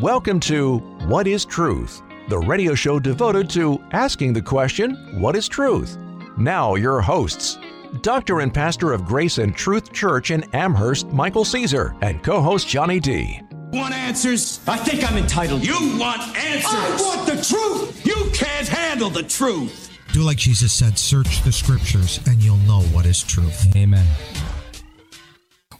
Welcome to What is Truth, the radio show devoted to asking the question, What is truth? Now, your hosts, Doctor and Pastor of Grace and Truth Church in Amherst, Michael Caesar, and co host Johnny D. Want answers? I think I'm entitled. You want answers? I want the truth. You can't handle the truth. Do like Jesus said search the scriptures and you'll know what is truth. Amen.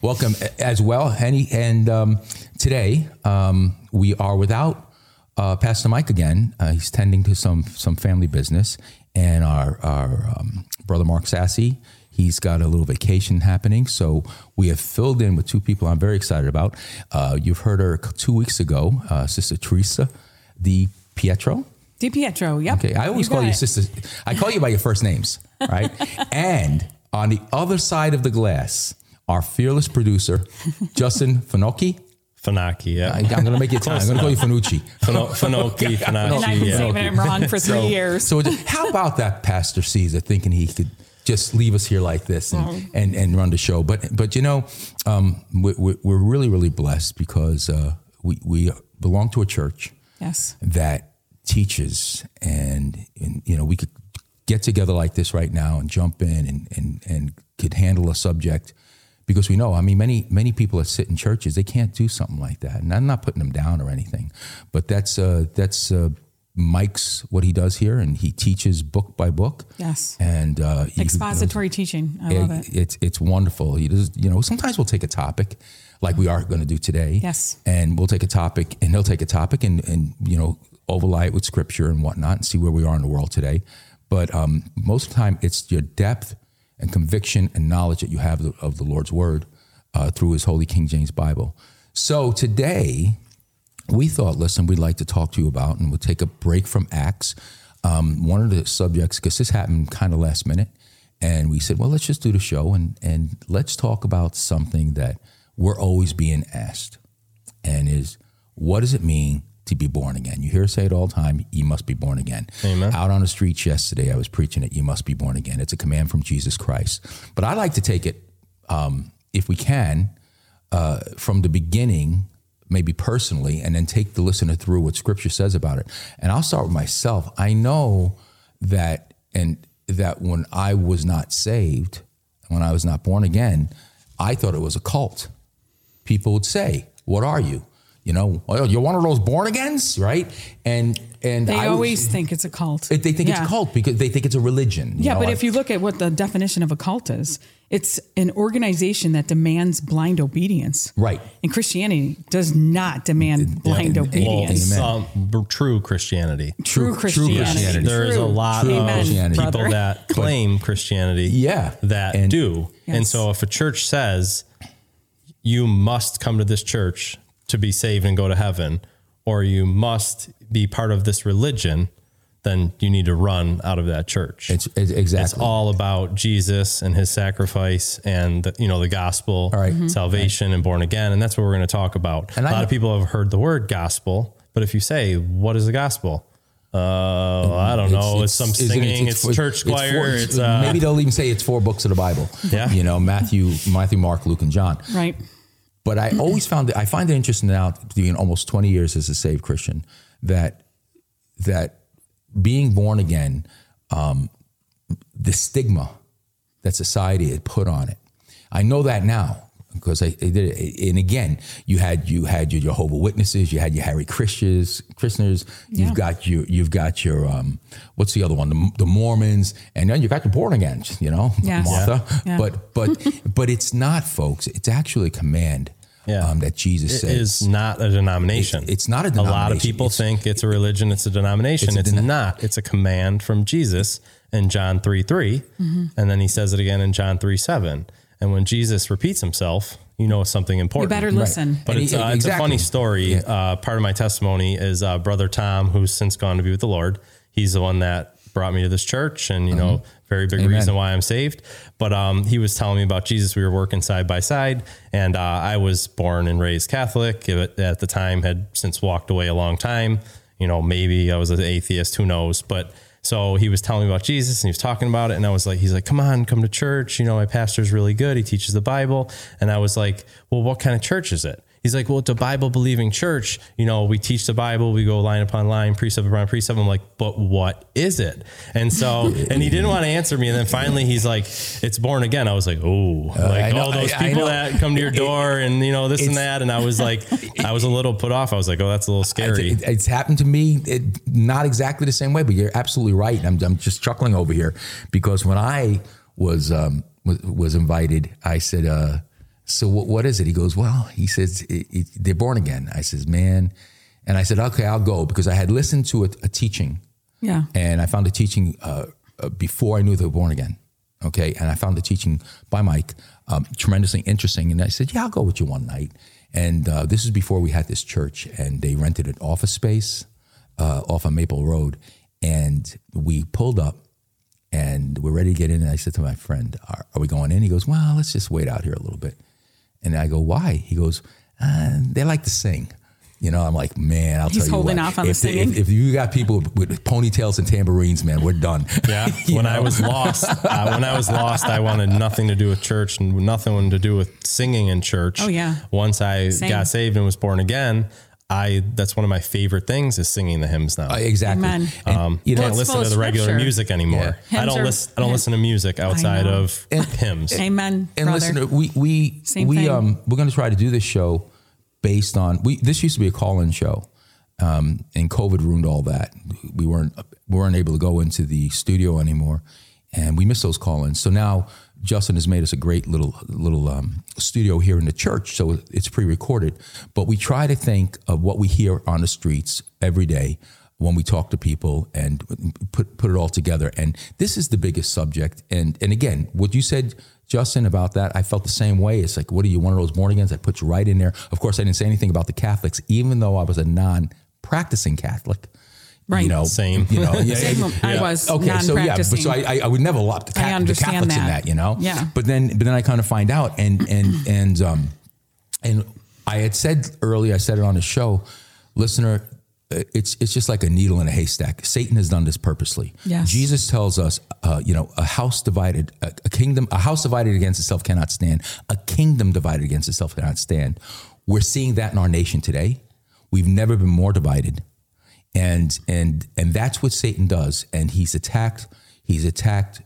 Welcome as well, Henny. And um, today um, we are without uh, Pastor Mike again. Uh, he's tending to some some family business, and our our um, brother Mark Sassy. He's got a little vacation happening, so we have filled in with two people I'm very excited about. Uh, you've heard her two weeks ago, uh, Sister Teresa Di Pietro. Di Pietro, yep. Okay, I always You call you sister. I call you by your first names, right? and on the other side of the glass, our fearless producer, Justin Finocchi. Fanaki, yeah. I, am going to make you time. I'm going to call you Finucci. Fino- Finoki, And I've been saying it wrong for three years. So how about that Pastor Caesar thinking he could just leave us here like this and, and, and run the show? But but you know, um, we, we, we're really really blessed because uh, we we belong to a church yes. that teaches and, and you know we could get together like this right now and jump in and and and could handle a subject because we know I mean many many people that sit in churches they can't do something like that and I'm not putting them down or anything but that's uh that's uh Mike's what he does here and he teaches book by book Yes. and uh Expository teaching. I love it. It's it's wonderful. He does, you know, sometimes we'll take a topic like we are going to do today. Yes. And we'll take a topic and he'll take a topic and, and you know, overlay it with scripture and whatnot and see where we are in the world today. But um, most of the time, it's your depth and conviction and knowledge that you have of the, Lord's word uh, through his Holy King James Bible. So today, we thought, listen, we'd like to talk to you about, and we'll take a break from Acts. Um, one of the subjects, because this happened kind of last minute, and we said, well, let's just do the show and and let's talk about something that we're always being asked, and is what does it mean to be born again? You hear say it all the time. You must be born again. Amen. Out on the streets yesterday, I was preaching it. You must be born again. It's a command from Jesus Christ. But I like to take it, um, if we can, uh, from the beginning, maybe personally, and then take the listener through what Scripture says about it. And I'll start with myself. I know that, and that when I was not saved, when I was not born again, I thought it was a cult. People would say, "What are you?" You know, oh, well, you're one of those born agains, right? And and They I was- always think it's a cult. they think it's a cult because they think it's a religion. you Yeah, know? but I- if you look at what the definition of a cult is, it's an organization that demands blind obedience. right, And Christianity does not demand blind Well, obedience. Amen. Some b- true Christianity. True Christianity. Christianity. There is a True. lot True of Christianity. people brother. that claim Christianity Yeah. that And- do. And so if a church says you must come to this church to be saved and go to heaven, or you must be part of this religion, then you need to run out of that church. it's, it's exactly. It's all about Jesus and his sacrifice and the, you know the gospel, All right. Mhm. salvation and born again, and that's what we're going to talk about. And a I lot know- of people have heard the word gospel, but if you say what is the gospel, uh, I don't know. It's, some isn't it- singing, it's, four- church four- choir, it's, uh, maybe they'll even say it's four books of the Bible. Yeah. you know Matthew, Matthew, Mark, Luke, and John. Right. But I always found it. I find it interesting now, being almost twenty years as a saved Christian, that that being born again, um, the stigma that society had put on it. I know that now because I, I did it. And again, you had you had your Jehovah Witnesses, you had your Hare Krishnas, Christianers, Yeah. you've got your you've got your um, what's the other one, the, the Mormons, and then you got the born again, you know, Yes. Martha. Yeah. But but but it's not, folks. It's actually a command Yeah. um, that Jesus it says. is not a denomination. It's- it's not a denomination. A lot of people It's- think it's a religion. It's a denomination. It's a It's, denom- not. It's a command from Jesus in John 3 3. Mm-hmm. And then he says it again in John 3 7. And when Jesus repeats himself, you know it's something You important. better listen. But it's, he- uh, it's a funny story. Uh, part of my testimony is uh, brother Tom, who's since gone to be with the Lord. He's the one that brought me to this church, and you know, very big Uh-huh. Amen. reason why I'm saved. But um, he was telling me about Jesus. We were working side by side, and uh, I was born and raised Catholic. At at the time, had since walked away a long time. You know, maybe I was an atheist. Who knows? But so he was telling me about Jesus and he was talking about it. And I was like, he's like, come on, come to church. You know, my pastor's really good. He teaches the Bible. And I was like, well, what kind of church is it? He's like, well, it's a Bible believing church. You know, we teach the Bible, we go line upon line, precept upon precept. I'm like, but what is it? And so, and he didn't want to answer me. And then finally he's like, it's born again. I was like, oh, like know, all those I- I people that come to your door and, you know, this and that. And I was like, I was a little put off. I was like, oh, that's a little scary. It- it's happened to me, it, not exactly the same way, but you're absolutely right. I'm, I'm just chuckling over here because when I was um, was, was invited, I said, uh, "So what, what is it?" He goes, "Well," he says, it, it, "They're born again." I says, "Man," and I said, "Okay, I'll go," because I had listened to a, a teaching Yeah. and I found the teaching uh, uh, before I knew they were born again. Okay, and I found the teaching by Mike um, tremendously interesting, and I said, "Yeah, I'll go with you one night." And uh, this is before we had this church, and they rented an office space uh, off of Maple Road, and we pulled up, and we're ready to get in. And I said to my friend, "Are, are we going in?" He goes, "Well, let's just wait out here a little bit." And I go, "Why?" He goes, uh, "They like to sing." You know, I'm like, man, I'll He's tell you holding what, off on the if, they- singing. if, if you got people with ponytails and tambourines, man, we're done. Yeah. You when I was lost, uh, when I was lost, I wanted nothing to do with church and nothing to do with singing in church. Oh, yeah. Once I Same. got saved and was born again, I that's one of my favorite things is singing the hymns now. Uh, exactly. Amen. And, Um, you I know, don't listen to of the regular scripture. music anymore. Yeah. I don't listen. I don't hymn- listen to music outside know. of hymns. Amen. and brother. listen, we we Same we thing. um we're going to try to do this show based on we. This used to be a call-in show, um, and COVID ruined all that. We weren't we weren't able to go into the studio anymore, and we missed those call-ins. So now Justin has made us a great little little um, studio here in the church, so it's pre-recorded. But we try to think of what we hear on the streets every day when we talk to people and put put it all together. And this is the biggest subject. And and again, what you said, Justin, about that, I felt the same way. It's like, what are you, one of those born agains? I put you right in there. Of course, I didn't say anything about the Catholics, even though I was a non-practicing Catholic. Right. You know, Same. You know, yeah, Same, I yeah. was okay. So yeah, but so I, I, I would never lock the, I Ca- the understand Catholics in that. that, you know. Yeah. But then, but then I kind of find out, and and and um, and I had said earlier, I said it on the show, listener, uh, it's it's just like a needle in a haystack. Satan has done this purposely. Yes. Jesus tells us, uh, you know, a house divided, a, a kingdom, a house divided against itself cannot stand. A kingdom divided against itself cannot stand. We're seeing that in our nation today. We've never been more divided, and and and that's what Satan does. And he's attacked. He's attacked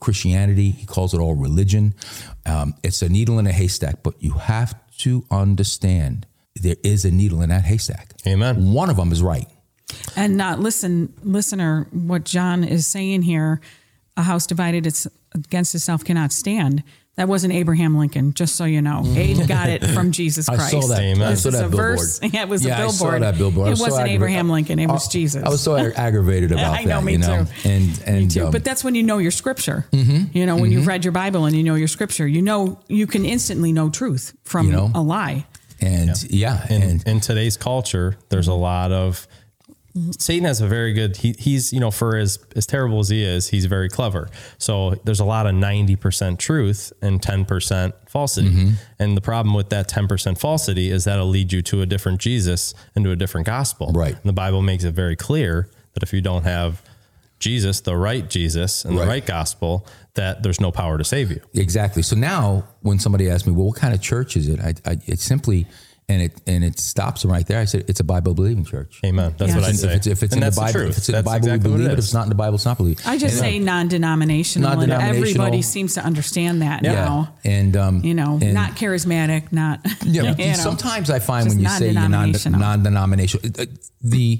Christianity. He calls it all religion. Um, it's a needle in a haystack, but you have to understand there is a needle in that haystack. Amen. One of them is right. And not listen, listener, what John is saying here, a house divided it's against itself cannot stand. That wasn't Abraham Lincoln, just so you know. Abe got it from Jesus Christ. I Christ. saw that. Amen. I saw is that a billboard. verse. Yeah, it was a yeah, I saw billboard. that billboard. I It was so wasn't aggra- Abraham Lincoln. It was I- Jesus. I was so aggravated about I know, that. me you know, too. and and Me too. um, but that's when you know your scripture. Mm-hmm. You know, when you've read your Bible and you know your scripture, you know you can instantly know truth from You know? a lie. and yeah, in, and in today's culture, there's a lot of Satan has a very good. He, he's you know for as as terrible as he is, he's very clever. So there's a lot of ninety percent truth and ten percent falsity. Mm-hmm. And the problem with that ten percent falsity is that'll lead you to a different Jesus and to a different gospel. Right. And the Bible makes it very clear that if you don't have Jesus, the right Jesus, and Right. the right gospel, that there's no power to save you. Exactly. So now, when somebody asks me, "Well, what kind of church is it?" I, I it's simply, and it and it stops right there. I said, "It's a Bible believing church." Amen. That's Yes. what I say. If it's, if it's in the Bible, truth. if it's in That's the Bible, exactly we believe it. If it's not in the Bible, it's not believed. I just And, say non-denominational, and Non-denominational. everybody seems to understand that yeah, now. and um, You know, and- not charismatic, not. you know, you know. sometimes I find when you say you're non- non-denominational. non-denominational, the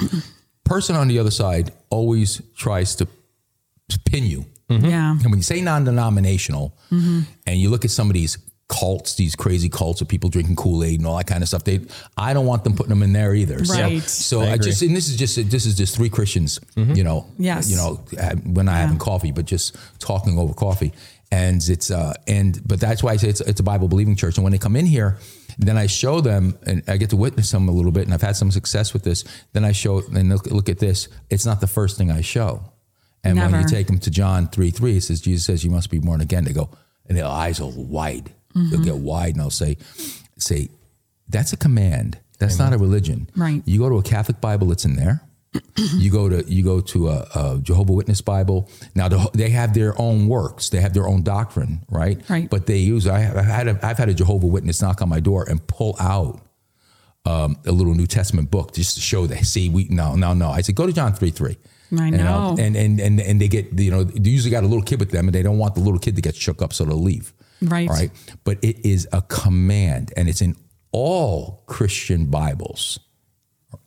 person on the other side always tries to pin you. Yeah. And when you say non-denominational, Mm-hmm. and you look at some of these cults, these crazy cults of people drinking Kool-Aid and all that kind of stuff, they I don't want them putting them in there either. So, Right. so I I, just and this is just this is just three Christians, you know, Yes. you know, uh, we're not having coffee, but just talking over coffee, and it's uh and but that's why I say it's it's a Bible believing church, and when they come in here. Then I show them, and I get to witness them a little bit, and I've had some success with this. Then I show, and look, look at this. It's not the first thing I show. And when you take them to John 3 3, it says, Jesus says, you must be born again. They go, and their eyes are wide. They'll get wide and I'll say, say, that's a command. That's not a religion. Right. You go to a Catholic Bible, it's in there. you go to you go to a, a Jehovah Witness Bible. Now the, they have their own works. They have their own doctrine, right? Right. But they use. I have, I've had a, I've had a Jehovah Witness knock on my door and pull out um, a little New Testament book just to show that. See, we no, no, no. I said, go to John three three. I You know. and and and and they get you know they usually got a little kid with them, and they don't want the little kid to get shook up, so they'll leave. Right. All right. But it is a command, and it's in all Christian Bibles.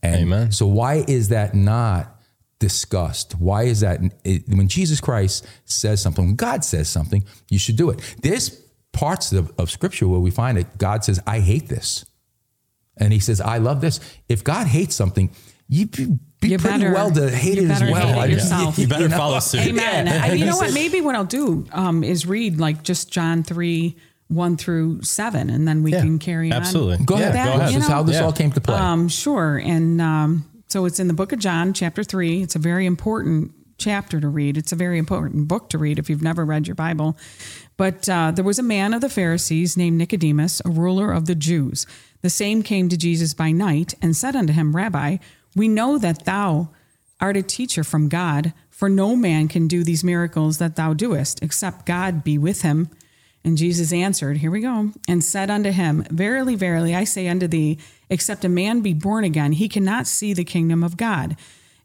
And Amen. So why is that not discussed? Why is that it, when Jesus Christ says something, when God says something, you should do it. There's parts of, of Scripture where we find that God says, "I hate this," and He says, "I love this." If God hates something, you be, be You pretty better- well to hate it as well. hate it I mean, yourself. You better know? follow suit. Amen. Yeah. I, you know what? Maybe what I'll do um, is read like just John three one through seven, and then we Yeah, can carry on. absolutely. Go ahead. That, go ahead. you This is how this Yeah. all came to play. Um, sure. And um, so it's in the book of John, chapter three. It's a very important chapter to read. It's a very important book to read if you've never read your Bible. But uh, there was a man of the Pharisees named Nicodemus, a ruler of the Jews. The same came to Jesus by night and said unto him, Rabbi, we know that thou art a teacher from God, for no man can do these miracles that thou doest, except God be with him. And Jesus answered, Here we go, and said unto him, Verily, verily, I say unto thee, except a man be born again, he cannot see the kingdom of God.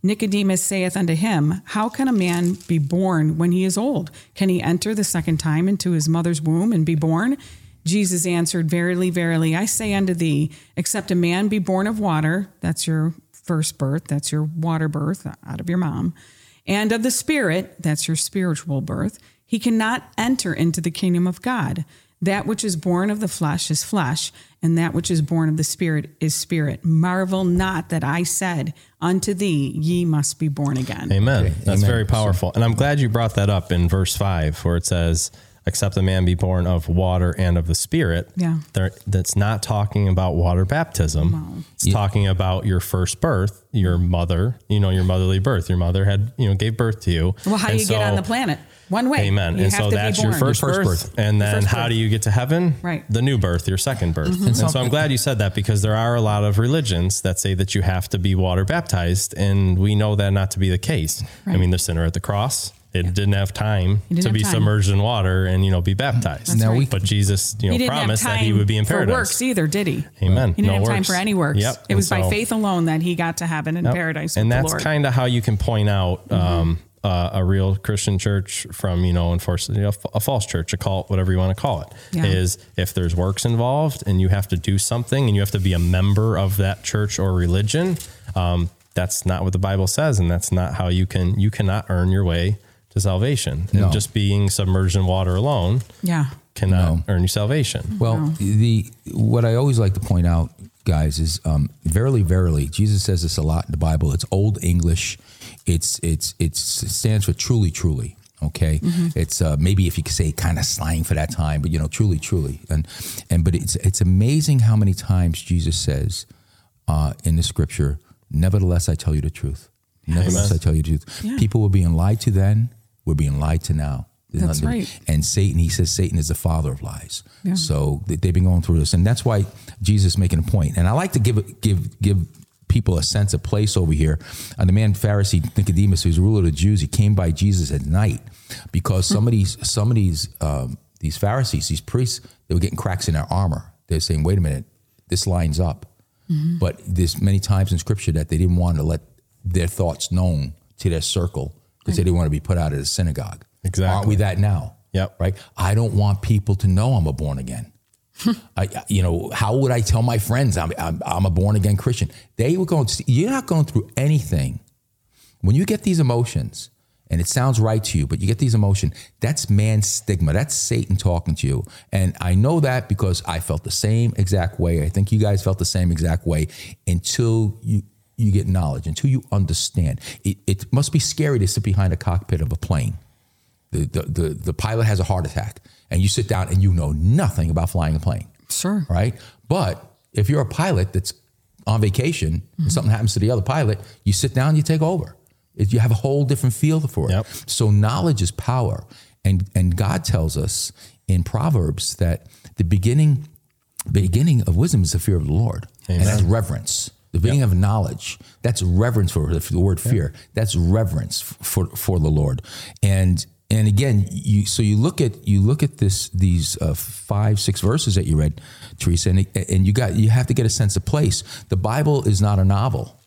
Nicodemus saith unto him, How can a man be born when he is old? Can he enter the second time into his mother's womb and be born? Jesus answered, Verily, verily, I say unto thee, except a man be born of water, that's your first birth, that's your water birth uh, out of your mom, and of the Spirit, that's your spiritual birth, he cannot enter into the kingdom of God. That which is born of the flesh is flesh, and that which is born of the Spirit is spirit. Marvel not that I said unto thee, Ye must be born again. Amen. That's Amen. very powerful. And I'm glad you brought that up in verse five, where it says, except a man be born of water and of the spirit. Yeah. There, that's not talking about water baptism. It's talking about your first birth, your mother, you know, your motherly birth. Your mother had, you know, gave birth to you. Well, how do And you get on the planet? One way. Amen. You and so that's your first, Your first birth. birth. And Your then first how birth. do you get to heaven? Right. The new birth, your second birth. Mm-hmm. And so I'm glad you said that because there are a lot of religions that say that you have to be water baptized. And we know that not to be the case. I mean, the sinner at the cross, it didn't have time didn't to have be time. submerged in water and, you know, be baptized. That's Now we- right. But Jesus, you know, He didn't have promised that he would be in for paradise. works either, did he? Amen. He didn't No have time for any works. Yep. It And was by faith alone that he got to heaven and Yep. paradise and with that's the Lord. kind of how you can point out um, uh, a real Christian church from you know, unfortunately, a, a false church, a cult, whatever you want to call it. Is Yeah. if there's works involved and you have to do something and you have to be a member of that church or religion. Um, that's not what the Bible says, and that's not how you can you cannot earn your way to salvation. No. And just being submerged in water alone yeah. cannot No. earn you salvation. Well, the what I always like to point out, guys, is um, verily, verily. Jesus says this a lot in the Bible. It's Old English. It's it's it's it stands for truly, truly. Okay, it's uh, maybe if you could say kind of slang for that time, but you know, truly, truly, and and but it's it's amazing how many times Jesus says uh, in the Scripture, "Nevertheless, I tell you the truth." Nevertheless, Amen. I tell you the truth. Yeah. People were being lied to then. We're being lied to now. There's That's nothing- right. And Satan, he says Satan is the father of lies. Yeah. So they- they've been going through this, and that's why Jesus is making a point. And I like to give give give people a sense of place over here. And the man Pharisee Nicodemus, who's ruler of the Jews, he came by Jesus at night because some of these some of these um, these Pharisees, these priests, they were getting cracks in their armor. They're saying, "Wait a minute, this lines up." But there's many times in Scripture that they didn't want to let their thoughts known to their circle because they didn't want to be put out of the synagogue. Exactly. Aren't we that now? Yep. Right. I don't want people to know I'm a born again. I, you know, how would I tell my friends I'm, I'm, I'm a born again Christian? They were going. You're not going through anything when you get these emotions, and it sounds right to you, but you get these emotions. That's man's stigma. That's Satan talking to you, and I know that because I felt the same exact way. I think you guys felt the same exact way until you you get knowledge, until you understand. It, it must be scary to sit behind a cockpit of a plane the, the, the, the pilot has a heart attack and you sit down and you know nothing about flying a plane, Sure. right? But if you're a pilot that's on vacation and mm-hmm. something happens to the other pilot, you sit down, you take over. It- You have a whole different feel for it. Yep. So knowledge is power. And, and God tells us in Proverbs that the beginning, beginning of wisdom is the fear of the Lord. And that's reverence. The beginning of knowledge, that's reverence for the, for the word fear. That's reverence for, for the Lord. And and again, you so you look at you look at this these uh, five six verses that you read, Teresa, and and you got you have to get a sense of place. The Bible is not a novel,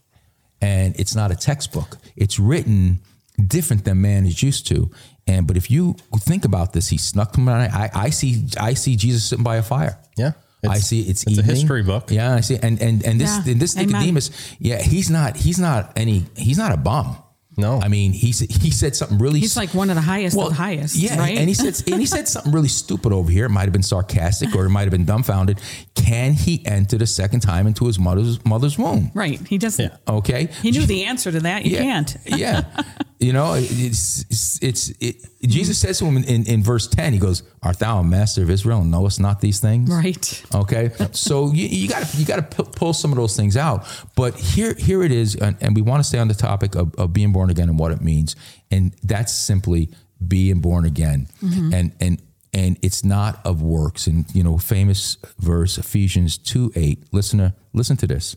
and it's not a textbook. It's written different than man is used to. And but if you think about this, he snuck him. I, I see I see Jesus sitting by a fire. Yeah. I see it's, it's a evening. history book. Yeah, I see. And and and this Yeah. and this Amen. Nicodemus, yeah, he's not he's not any he's not a bum. No. I mean he's he said something really. He's like one of the highest of the highest, Yeah, right? and he said and he said something really stupid over here. It might have been sarcastic or it might have been dumbfounded. Can he enter the second time into his mother's mother's womb? right. He doesn't. Yeah. Okay, He knew the answer to that. You yeah, can't. yeah. You know, it's it's, it's it, Jesus says to him in, in verse 10, he goes, Art thou a master of Israel and knowest not these things? Right. Okay. So you, you gotta you gotta pull some of those things out. But here here it is, and, and we want to stay on the topic of, of being born again and what it means. And that's simply being born again. Mm-hmm. And and and it's not of works. And you know, famous verse, Ephesians 2 8. Listener, listen to this.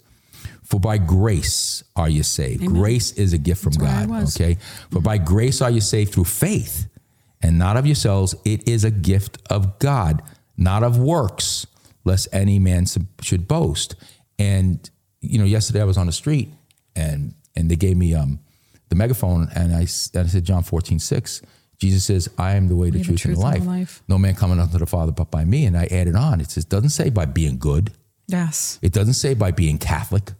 For by grace are you saved. Grace is a gift from I God. Okay. For by grace are you saved through faith, and not of yourselves. It is a gift of God, not of works, lest any man should boast. And you know, yesterday I was on the street, and and they gave me um the megaphone, and I, and I said John 14, 6. Jesus says, I am the way, the the truth, and the life. life. No man coming unto the Father but by me. And I added on. It says, doesn't say by being good. Yes. It doesn't say by being Catholic.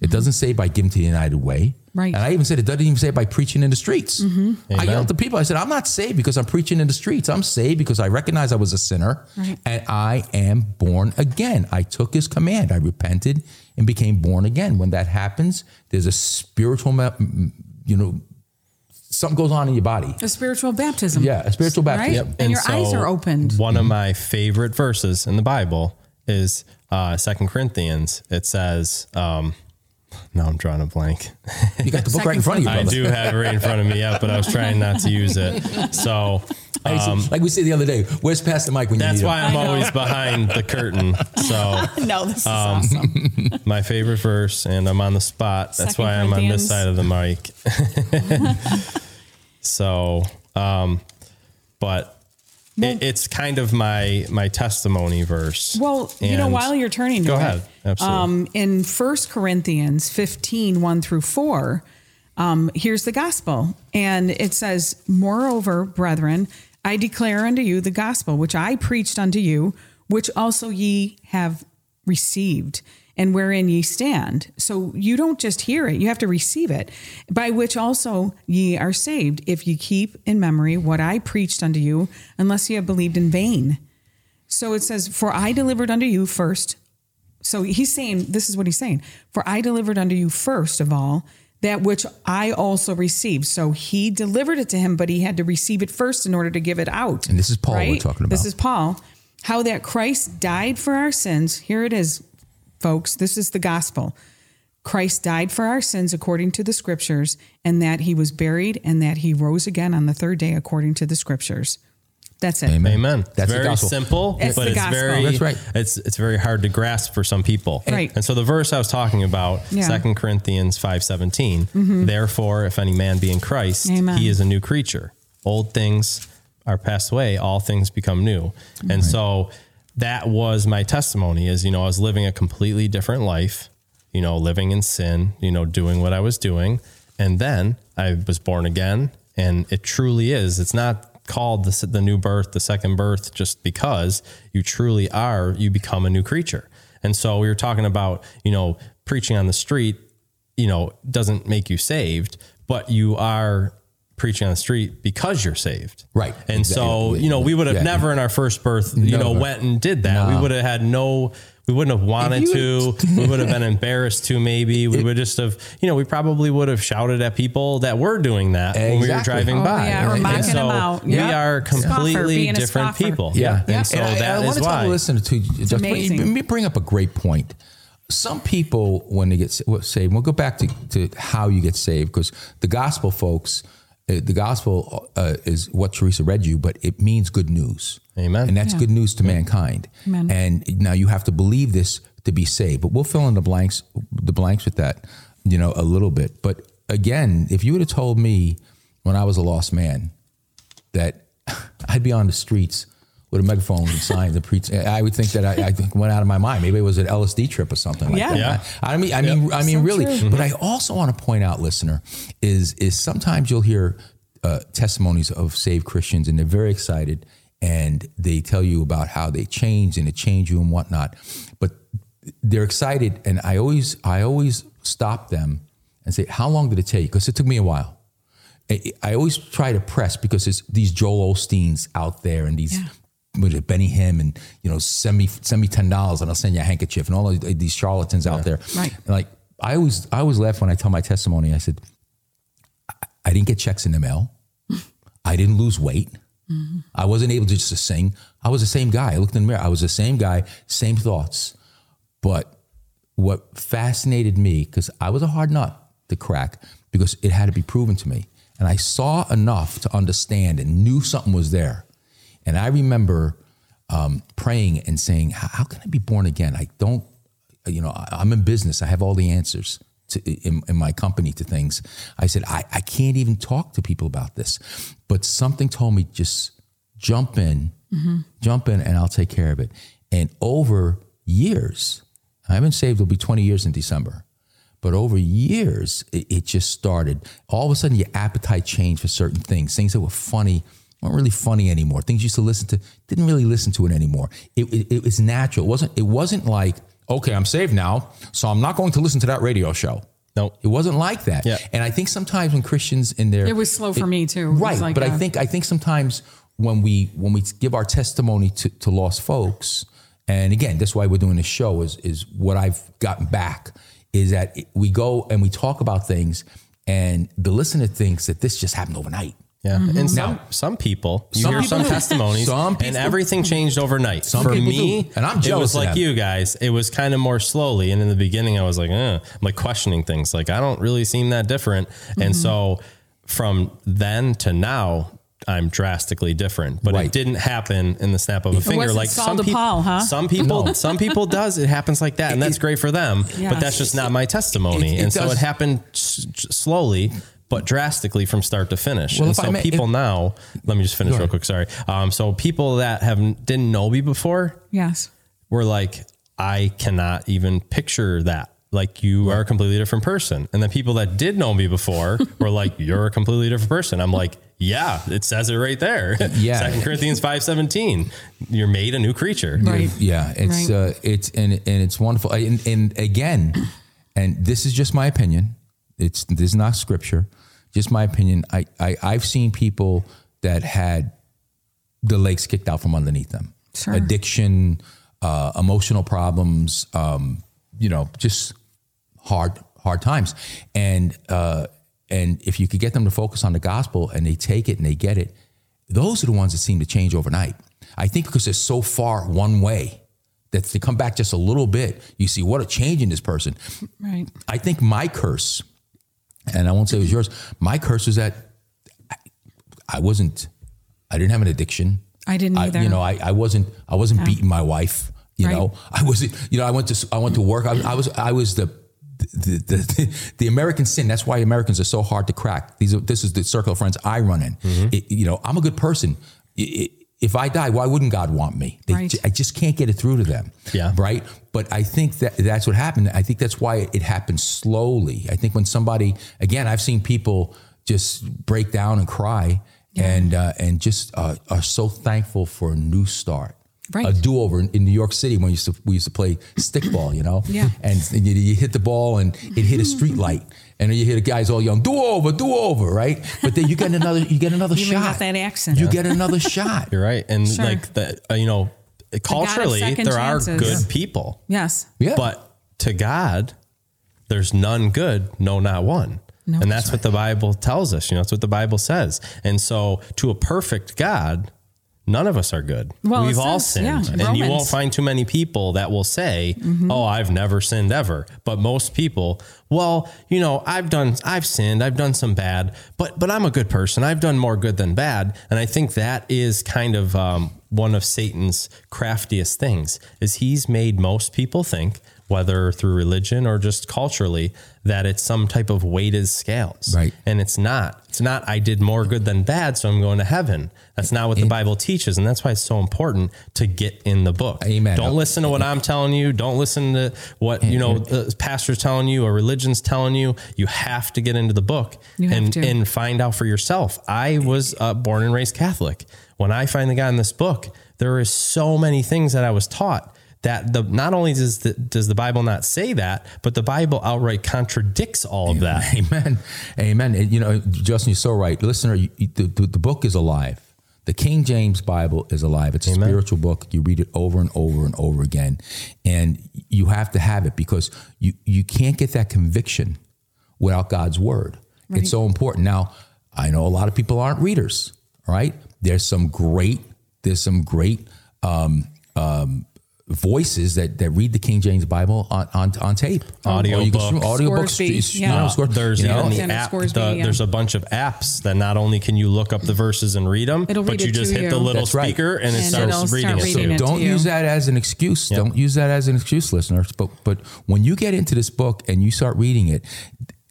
It doesn't say by giving to the United Way. Right. And I even said it doesn't even say by preaching in the streets. I yelled to people. I said, I'm not saved because I'm preaching in the streets. I'm saved because I recognize I was a sinner Right. and I am born again. I took his command. I repented and became born again. When that happens, there's a spiritual, you know, something goes on in your body. A spiritual baptism. Yeah, a spiritual baptism. Right? And, your eyes are opened. One of my favorite verses in the Bible is uh, Second Corinthians. It says, um, "No, I'm drawing a blank. You got the book right in front of you, I do have it right in front of me, yeah, but I was trying not to use it. So I used to- like we said the other day, where's Pastor Mike when you that's need him? why I'm always behind the curtain. So no, this is Um, awesome. my favorite verse, and I'm on the spot. That's Second why I'm on this side of the mic. so, um, but it, it's kind of my my testimony verse. Well, you know, while you're turning Go ahead. Absolutely. Um, in First Corinthians 15, 1 through 4, um, here's the gospel. And it says, Moreover, brethren, I declare unto you the gospel which I preached unto you, which also ye have received, and wherein ye stand. So you don't just hear it, you have to receive it, by which also ye are saved, if ye keep in memory what I preached unto you, unless ye have believed in vain. So it says, For I delivered unto you first. So he's saying, this is what he's saying. For I delivered unto you first of all that which I also received. So he delivered it to him, but he had to receive it first in order to give it out. And this is Paul we're talking about. This is Paul. How that Christ died for our sins. Here it is, folks. This is the gospel. Christ died for our sins according to the scriptures, and that he was buried, and that he rose again on the third day according to the scriptures. That's it. Amen. Amen. That's it's the very gospel. simple, It's but the it's gospel. very That's right. It's it's very hard to grasp for some people. Right. And so the verse I was talking about, Yeah. Mm-hmm. 2 Corinthians five seventeen. Therefore, if any man be in Christ, Amen. he is a new creature. Old things are passed away; all things become new. And so that was my testimony. Is you know I was living a completely different life. You know, living in sin. You know, doing what I was doing, and then I was born again. And it truly is. It's not called the, the new birth, the second birth, just because you truly are, you become a new creature. And so we were talking about, you know, preaching on the street, you know, doesn't make you saved, but you are preaching on the street because you're saved. Right. And so, you know, we would have Yeah. never in our first birth, you know, Never. went and did that. We would have had no, we wouldn't have wanted to. we would have been embarrassed to maybe. We would just have, you know, we probably would have shouted at people that were doing that when we were driving Oh, by. yeah, or And so them out. We are completely being different people. Yeah. And so I, that I, is want to tell why. the listener to just let me bring up a great point. Some people, when they get saved, we'll go back to, to how you get saved because the gospel, folks, the gospel uh, is what Teresa read you, but it means good news. Amen. And that's Yeah. good news to mankind. Amen. And now you have to believe this to be saved, but we'll fill in the blanks, the blanks with that, you know, a little bit. But again, if you would have told me when I was a lost man, that I'd be on the streets with a megaphone and signs and preach. I would think that I, I think went out of my mind. Maybe it was an LSD trip or something like Yeah. that. Yeah. I mean, I mean, I mean, So really. But I also want to point out, listener, is is sometimes you'll hear uh, testimonies of saved Christians, and they're very excited, and they tell you about how they changed and it changed you and whatnot. But they're excited, and I always, I always stop them and say, "How long did it take?" Because it took me a while. I, I always try to press because it's these Joel Osteens out there and these Yeah. With it, Benny Hinn and you know send me send me ten dollars and I'll send you a handkerchief and all of these charlatans out there. Right. And like I always I always laugh when I tell my testimony. I said I, I didn't get checks in the mail. I didn't lose weight. I wasn't able to just to sing. I was the same guy. I looked in the mirror. I was the same guy, same thoughts. But what fascinated me, because I was a hard nut to crack, because it had to be proven to me. And I saw enough to understand and knew something was there. And I remember um, praying and saying, "How can I be born again? I don't, you know, I'm in business. I have all the answers to, in, in my company to things." I said, I, "I can't even talk to people about this," but something told me just jump in, jump in, and I'll take care of it. And over years, I haven't saved. It'll be 20 years in December. But over years, it, it just started. All of a sudden, your appetite changed for certain things. Things that were funny weren't really funny anymore. Things you used to listen to didn't really listen to it anymore. It, it, it was natural. It wasn't. It wasn't like okay, I'm saved now, so I'm not going to listen to that radio show. Nope. It wasn't like that. Yeah. And I think sometimes when Christians in there, It was slow for me too. Right like but I a- think I think sometimes when we when we give our testimony to, to lost folks, and again, that's why we're doing this show is is what I've gotten back is that we go and we talk about things, and the listener thinks that this just happened overnight. Yeah. And some Now- some people, you Some hear people some do. testimonies Some and everything changed overnight. For me, do. And I'm it was like you guys. It was kind of more slowly. And in the beginning, I was like, eh, I'm like questioning things. Like, I don't really seem that different. And Mm-hmm. so from then to now, I'm drastically different, but Right. it didn't happen in the snap of a finger. Like some people, DePaul, huh? some people, some people does. It happens like that, and that's great for them. Yeah. But that's just not my testimony. It- it and so does- it happened s- slowly, but drastically from start to finish. Well, and if so may- people if- now, let me just finish real quick. Sorry. Um, so people that have didn't know me before yes. were like, I cannot even picture that. Like you are a completely different person. And the people that did know me before were like, you're a completely different person. I'm like, yeah, it says it right there. Yeah. Second Corinthians five seventeen. You're made a new creature. Right. Yeah, it's Right. uh, it's and and it's wonderful. And, and again, and this is just my opinion. It's this is not scripture. Just my opinion. I, I I've seen people that had the legs kicked out from underneath them. Sure. Addiction, uh, emotional problems. Um, you know, just hard hard times. And uh, and if you could get them to focus on the gospel and they take it and they get it, those are the ones that seem to change overnight. I think because they're so far one way that if they come back just a little bit, you see what a change in this person. Right. I think my curse, and I won't say it was yours, my curse was that I, I wasn't, I didn't have an addiction. I didn't I, either. you know, I, I wasn't, I wasn't beating my wife. You Right. know, I wasn't, you know, I went to, I went to work. I, I was, I was the, the, the, the American sin. That's why Americans are so hard to crack. These are, this is the circle of friends I run in. Mm-hmm. It- you know, I'm a good person. I- I- if I die, why wouldn't God want me? They Right. ju- I just can't get it through to them. Yeah. Right. But I think that that's what happened. I think that's why it, it happened slowly. I think when somebody, again, I've seen people just break down and cry and, uh, and just uh, are so thankful for a new start. Right. A do over in, in New York City when we used to we used to play stickball, you know, Yeah. and, and you, you hit the ball and it hit a street light, and you hear the guys all young, do over, do over, right? But then you get another, you get another You shot. that accent. You get another shot. You're right. And Sure. like the, uh, you know, culturally, second there chances. are good people. Yes. Yeah. But to God, there's none good, no, not one. No. and that's what the Bible tells us. You know, that's what the Bible says. And so, to a perfect God, none of us are good. Well, We've all says, yeah, sinned. and you won't Mm-hmm. find too many people that will say, Oh, I've never sinned ever. But most people, well, you know, I've done, I've sinned, I've done some bad, but, but I'm a good person. I've done more good than bad. And I think that is kind of um, one of Satan's craftiest things is he's made most people think whether through religion or just culturally, that it's some type of weighted scales. Right. And it's not. It's not, I did more good than bad, so I'm going to heaven. That's not what the Bible teaches. And that's why it's so important to get in the book. Amen. Don't listen to what I'm telling you. Don't listen to what, you know, the pastor's telling you or religion's telling you. You have to get into the book and, to. and find out for yourself. I was uh, born and raised Catholic. When I finally got in this book, there is so many things that I was taught that the not only does the, does the Bible not say that, but the Bible outright contradicts all of that. Amen. Amen. And, you know, Justin, you're so right. Listener, you, you- the, the, the book is alive. The King James Bible is alive. It's a Amen. spiritual book. You read it over and over and over again. And you have to have it because you, you can't get that conviction without God's word. It's so important. Now, I know a lot of people aren't readers, all right? There's some great, there's some great um, um, voices that, that read the King James Bible on, on, on tape. Audio Or you can books. audio books. Scourby, you yeah. know, there's you know, the app. Scourby, the- yeah. There's a bunch of apps that not only can you look up the verses and read them, It'll but read you just to hit the little That's right. speaker and it And starts it'll reading start it. reading to you. it. don't you. use that as an excuse. Don't use that as an excuse, listeners. But but when you get into this book and you start reading it,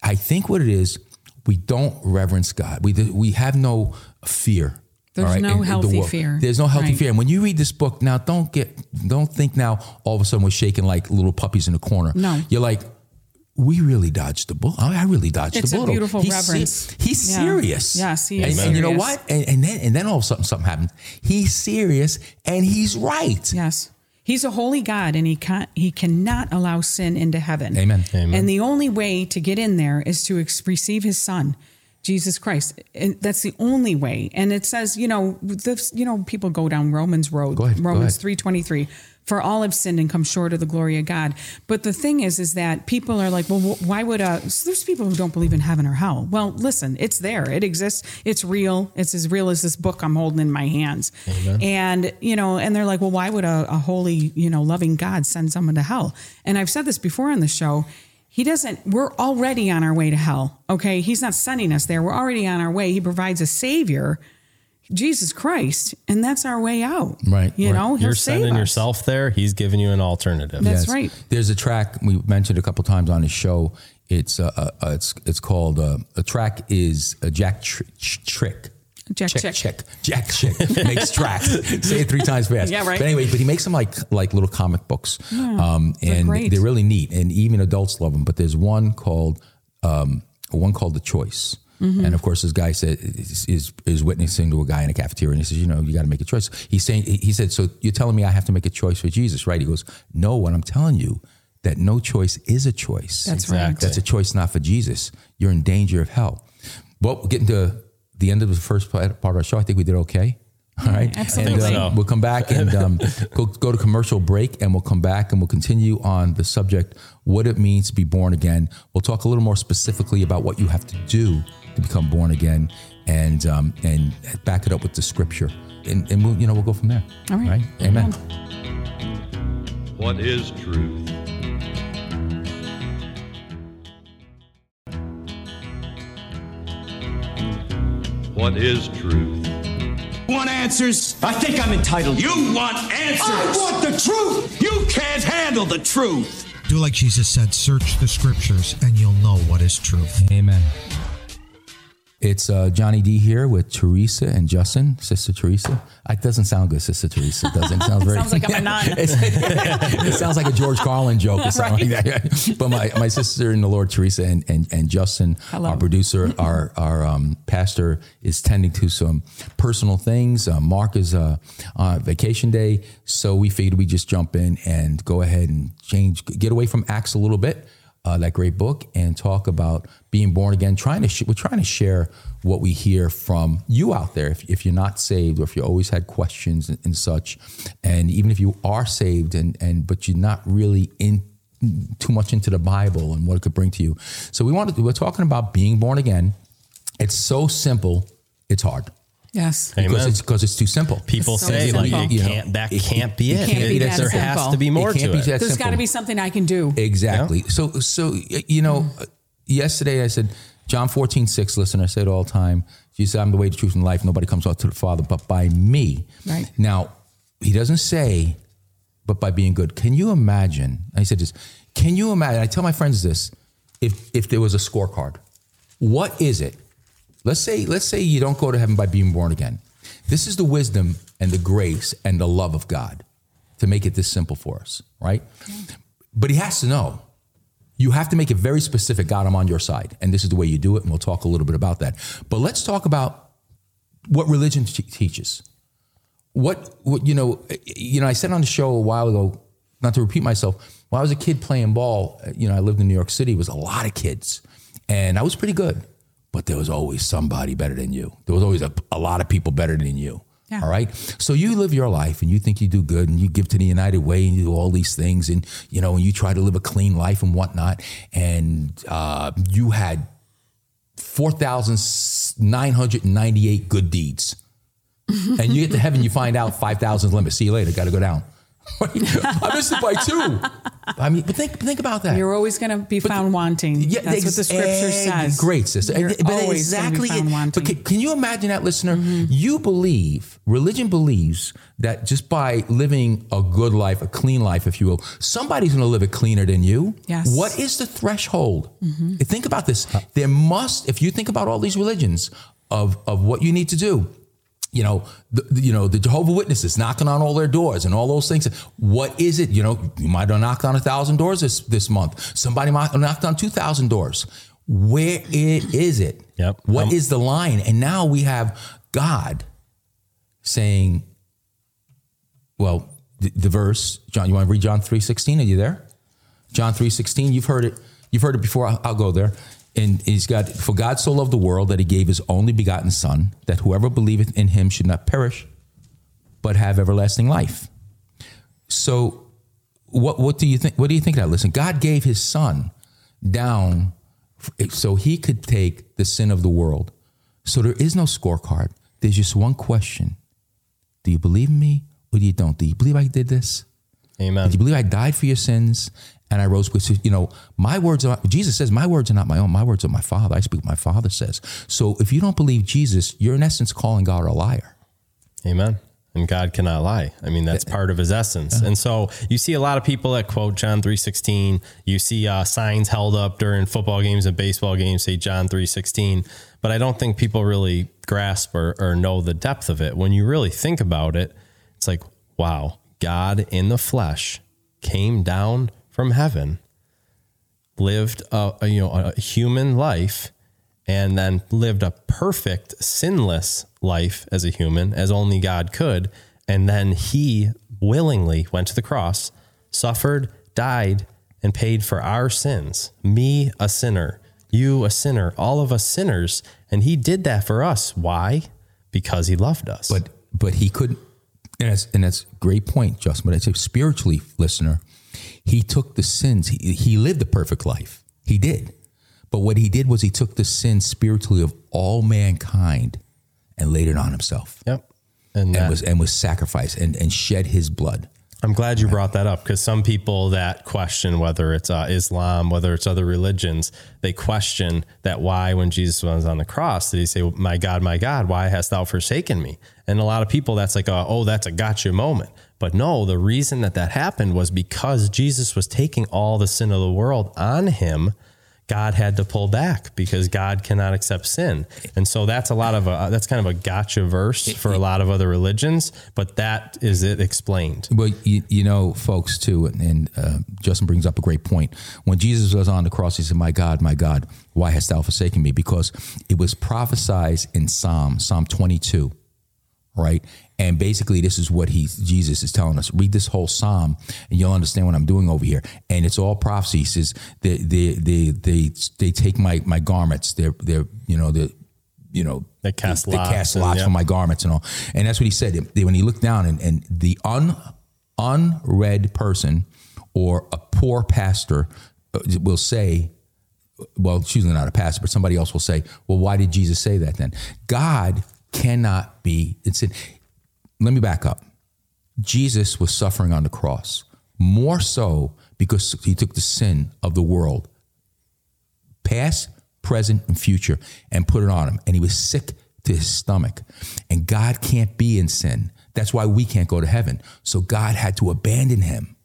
I think what it is, we don't reverence God. We we have no fear. There's all no in- in the healthy world. fear. There's no healthy Right. fear. And when you read this book, now don't get don't think now all of a sudden we're shaking like little puppies in the corner. No. You're like, we really dodged the bullet. I really dodged It's the a bullet. beautiful He's se- reverence. he's Yeah. serious. Yes, he and, is and you know what? And, and then and then all of a sudden something happens. He's serious and he's right. Yes. He's a holy God and he can he cannot allow sin into heaven. Amen. Amen. And the only way to get in there is to ex- receive his son, Jesus Christ. And that's the only way. And it says, you know, this, you know, people go down Romans road, Go ahead, Romans 3:23. For all have sinned and come short of the glory of God. But the thing is, is that people are like, well, wh- why would uh? so there's people who don't believe in heaven or hell. Well, listen, it's there. It exists. It's real. It's as real as this book I'm holding in my hands. And you know, and they're like, well, why would a, a holy, you know, loving God send someone to hell? And I've said this before on the show. He doesn't, we're already on our way to hell. Okay. He's not sending us there. We're already on our way. He provides a savior, Jesus Christ, and that's our way out. Right, You right. know, he'll You're save sending us. yourself there. He's giving you an alternative. That's right. There's a tract we mentioned a couple times on the show. It's uh, uh, uh, it's it's called uh, a track is a Jack tr- Ch- Trick. Jack Chick, Chick. Chick. Jack Chick makes tracts. Say it three times fast. Yeah, right. But anyway, but he makes them like like little comic books, um, they're and great. they're really neat. And even adults love them. But there's one called um, one called the Choice. Mm-hmm. And of course, this guy said is, is is witnessing to a guy in a cafeteria, and he says, "You know, you got to make a choice." He's saying, he said, "So you're telling me I have to make a choice for Jesus, right?" He goes, "No, what I'm telling you that no choice is a choice. That's right. That's a choice not for Jesus. You're in danger of hell." Well, getting to the end of the first part part of our show. I think we did okay. All right, absolutely. And, uh, I think so. we'll come back and um, go go to commercial break, and we'll come back and we'll continue on the subject what it means to be born again. We'll talk a little more specifically about what you have to do to become born again, and um, and back it up with the scripture, and, and we'll you know we'll go from there. All right. Amen. What is truth? What is truth? You want answers? I think I'm entitled. You want answers? I want the truth. You can't handle the truth. Do like Jesus said, search the scriptures and you'll know what is truth. Amen. It's uh, Johnny D here with Teresa and Justin, Sister Teresa. It doesn't sound good, Sister Teresa. Doesn't it sounds very. Sounds like I'm a nun. it sounds like a George Carlin joke or something like that. But my, my sister in the Lord, Teresa, and and, and Justin, Hello. our producer, our our um, pastor, is tending to some personal things. Uh, Mark is uh, on vacation day, so we figured we just jump in and go ahead and change, get away from Acts a little bit. Uh, that great book and talk about being born again. Trying to sh- we're trying to share what we hear from you out there. If, if you're not saved, or if you always had questions and, and such, and even if you are saved and and but you're not really in too much into the Bible and what it could bring to you. So we wanted to, we're talking about being born again. It's so simple, it's hard Yes. Amen. because it's because it's too simple. People so say like simple. it You can't that it can't be it. can't be It- that there has simple. to be more It can't to be it. that There's simple. got to be something I can do. Exactly. So, so you know, uh, yesterday I said, John 14, 6, listen, I say it all the time. Jesus said, I'm the way, the truth, and life. Nobody comes out to the Father but by me. Right. Now, he doesn't say, but by being good. Can you imagine? I said this. Can you imagine? I tell my friends this: if if there was a scorecard, what is it? Let's say let's say you don't go to heaven by being born again. This is the wisdom and the grace and the love of God to make it this simple for us, right? But He has to know. You have to make it very specific. God, I'm on your side, and this is the way you do it. And we'll talk a little bit about that. But let's talk about what religion te- teaches. What, what you know, you know, I said on the show a while ago, not to repeat myself. When I was a kid playing ball, you know, I lived in New York City. It was a lot of kids, and I was pretty good. But there was always somebody better than you. There was always a, a lot of people better than you. Yeah. All right. So you live your life and you think you do good and you give to the United Way and you do all these things and you know and you try to live a clean life and whatnot. And uh, you had four thousand nine hundred and ninety eight good deeds. and you get to heaven, you find out five thousand limit. See you later. Got to go down. I missed it by two. I mean, but think think about that. You're always going to be found wanting. Yeah, That's what the scripture ex- says. Great, sister. You're but always gonna be exactly. found it. wanting. But can, can you imagine that, listener? Mm-hmm. You believe religion believes that just by living a good life, a clean life, if you will, somebody's going to live it cleaner than you. Yes. What is the threshold? Mm-hmm. Think about this. There must, if you think about all these religions of of what you need to do, you know, the, you know, the Jehovah Witnesses knocking on all their doors and all those things. What is it? You know, you might have knocked on a thousand doors this this month. Somebody might have knocked on two thousand doors. Where it is it? Yep. What is Um, the line? And now we have God saying, well, the, the verse, John. You want to read John three sixteen? Are you there? John three sixteen. You've heard it. You've heard it before. I'll, I'll go there. And he's got, for God so loved the world that he gave his only begotten Son, that whoever believeth in him should not perish, but have everlasting life. So, what what do you think? What do you think of that? Listen, God gave His Son down so He could take the sin of the world. So there is no scorecard. There's just one question: Do you believe in me, or do you don't? Do you believe I did this? Amen. Do you believe I died for your sins and I rose with you know my words are Jesus says my words are not my own my words are my father I speak what my father says so if you don't believe Jesus you're in essence calling God a liar Amen. And God cannot lie. I mean, that's part of his essence. And so you see a lot of people that quote John 3.16. You see uh, signs held up during football games and baseball games say John 3.16. But I don't think people really grasp or, or know the depth of it. When you really think about it, it's like, wow, God in the flesh came down from heaven, lived a, a, you know a human life, and then lived a perfect, sinless life as a human, as only God could. And then he willingly went to the cross, suffered, died, and paid for our sins. Me, a sinner, you, a sinner, all of us sinners. And he did that for us. Why? Because he loved us. but but he couldn't and that's and that's a great point Justin but I say spiritually listener he took the sins he, he lived a perfect life he did but what he did was he took the sin spiritually of all mankind and laid it on himself yep. And, and was and was sacrificed and and shed his blood I'm glad you brought that up because some people that question whether it's uh, Islam, whether it's other religions, they question that why, when Jesus was on the cross, did he say, "My God, my God, why hast thou forsaken me?" And a lot of people, that's like, a, "Oh, that's a gotcha moment." But no, the reason that that happened was because Jesus was taking all the sin of the world on him. God had to pull back because God cannot accept sin, and so that's a lot of a that's kind of a gotcha verse for a lot of other religions. But that is it explained. Well, you, you know, folks, too, and, and uh, Justin brings up a great point. When Jesus was on the cross, he said, My God, my God, why hast thou forsaken me? Because it was prophesied in Psalm, Psalm 22, right? And basically, this is what he Jesus is telling us. Read this whole psalm, and you'll understand what I'm doing over here. And it's all prophecy. He says they they they they, they take my my garments. They're they're you know the you know They cast they, lots cast and- lots for my garments and all. And that's what he said. When he looked down and, and the un, unread person or a poor pastor uh, will say, well, usually not a pastor, but somebody else will say, well, why did Jesus say that then? God cannot be, it's in, let me back up. Jesus was suffering on the cross, more so because he took the sin of the world, past, present, and future, and put it on him. And he was sick to his stomach. And God can't be in sin. That's why we can't go to heaven. So God had to abandon him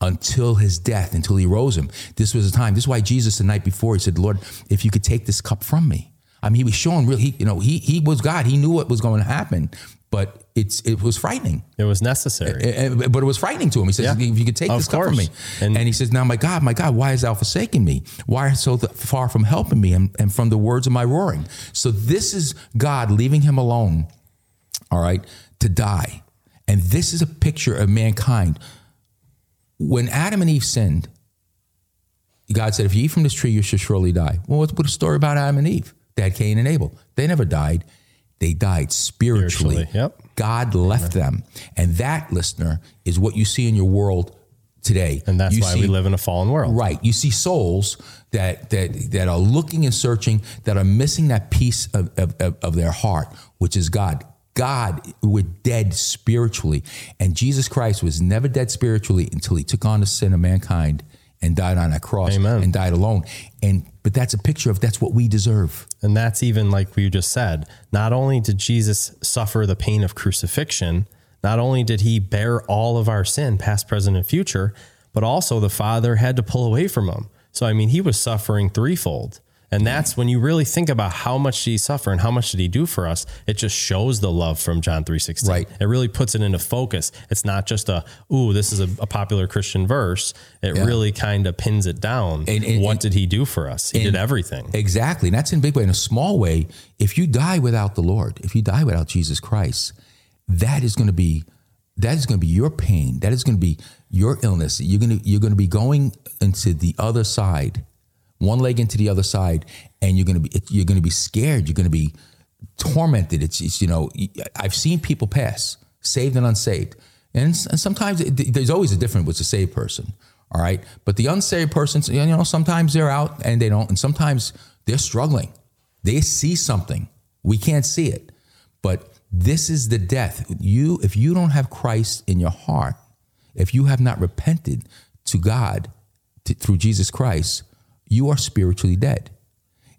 until his death, until he rose him. This was the time. This is why Jesus the night before he said, "Lord, if you could take this cup from me." I mean, he was showing real. He, you know, he he was God. He knew what was going to happen, but it's it was frightening. It was necessary. Eh, eh, But it was frightening to him. He says, Yeah. "If you could take Of this cup from me," and, And- he says, "Now, my God, my God, why has thou forsaken me? Why art so th- far from helping me and, and from the words of my roaring?" So this is God leaving him alone. All right, to die, and this is a picture of mankind. When Adam and Eve sinned, God said, "If you eat from this tree, you shall surely die." Well, let's put a story about Adam and Eve. They had Cain and Abel. They never died. They died spiritually. Spiritually, yep. God left them. And that, listener, is what you see in your world today. and that's You why see- we live in a fallen world. Right. You see souls that that that are looking and searching, that are missing that piece of, of, of, of their heart, which is God. God, we're dead spiritually. And Jesus Christ was never dead spiritually until he took on the sin of mankind and died on that cross Amen. and died alone. And but that's a picture of that's what we deserve. And that's even like we just said. Not only did Jesus suffer the pain of crucifixion, not only did he bear all of our sin, past, present, and future, but also the Father had to pull away from him. So, I mean, he was suffering threefold. And that's when you really think about how much did he suffer and how much did he do for us. It just shows the love from John 3.16. Right. It really puts it into focus. It's not just a, ooh, this is a, a popular Christian verse. It Yeah. really kind of pins it down. And- and- what and- did he do for us? He did everything. Exactly. And that's in a big way. In a small way, if you die without the Lord, if you die without Jesus Christ, that is going to be that is going to be your pain. That is going to be your illness. You're going to you're going to be going into the other side, one leg into the other side, and you're to be you're to be scared. You're to be tormented. It's, it's you know I've seen people pass, saved and unsaved, and, and sometimes it, there's always a difference with a saved person. All right, but the unsaved person, you know, sometimes they're out and they don't, and sometimes they're struggling. They see something we can't see it, but this is the death. You, if you don't have Christ in your heart, if you have not repented to God to, through Jesus Christ, you are spiritually dead.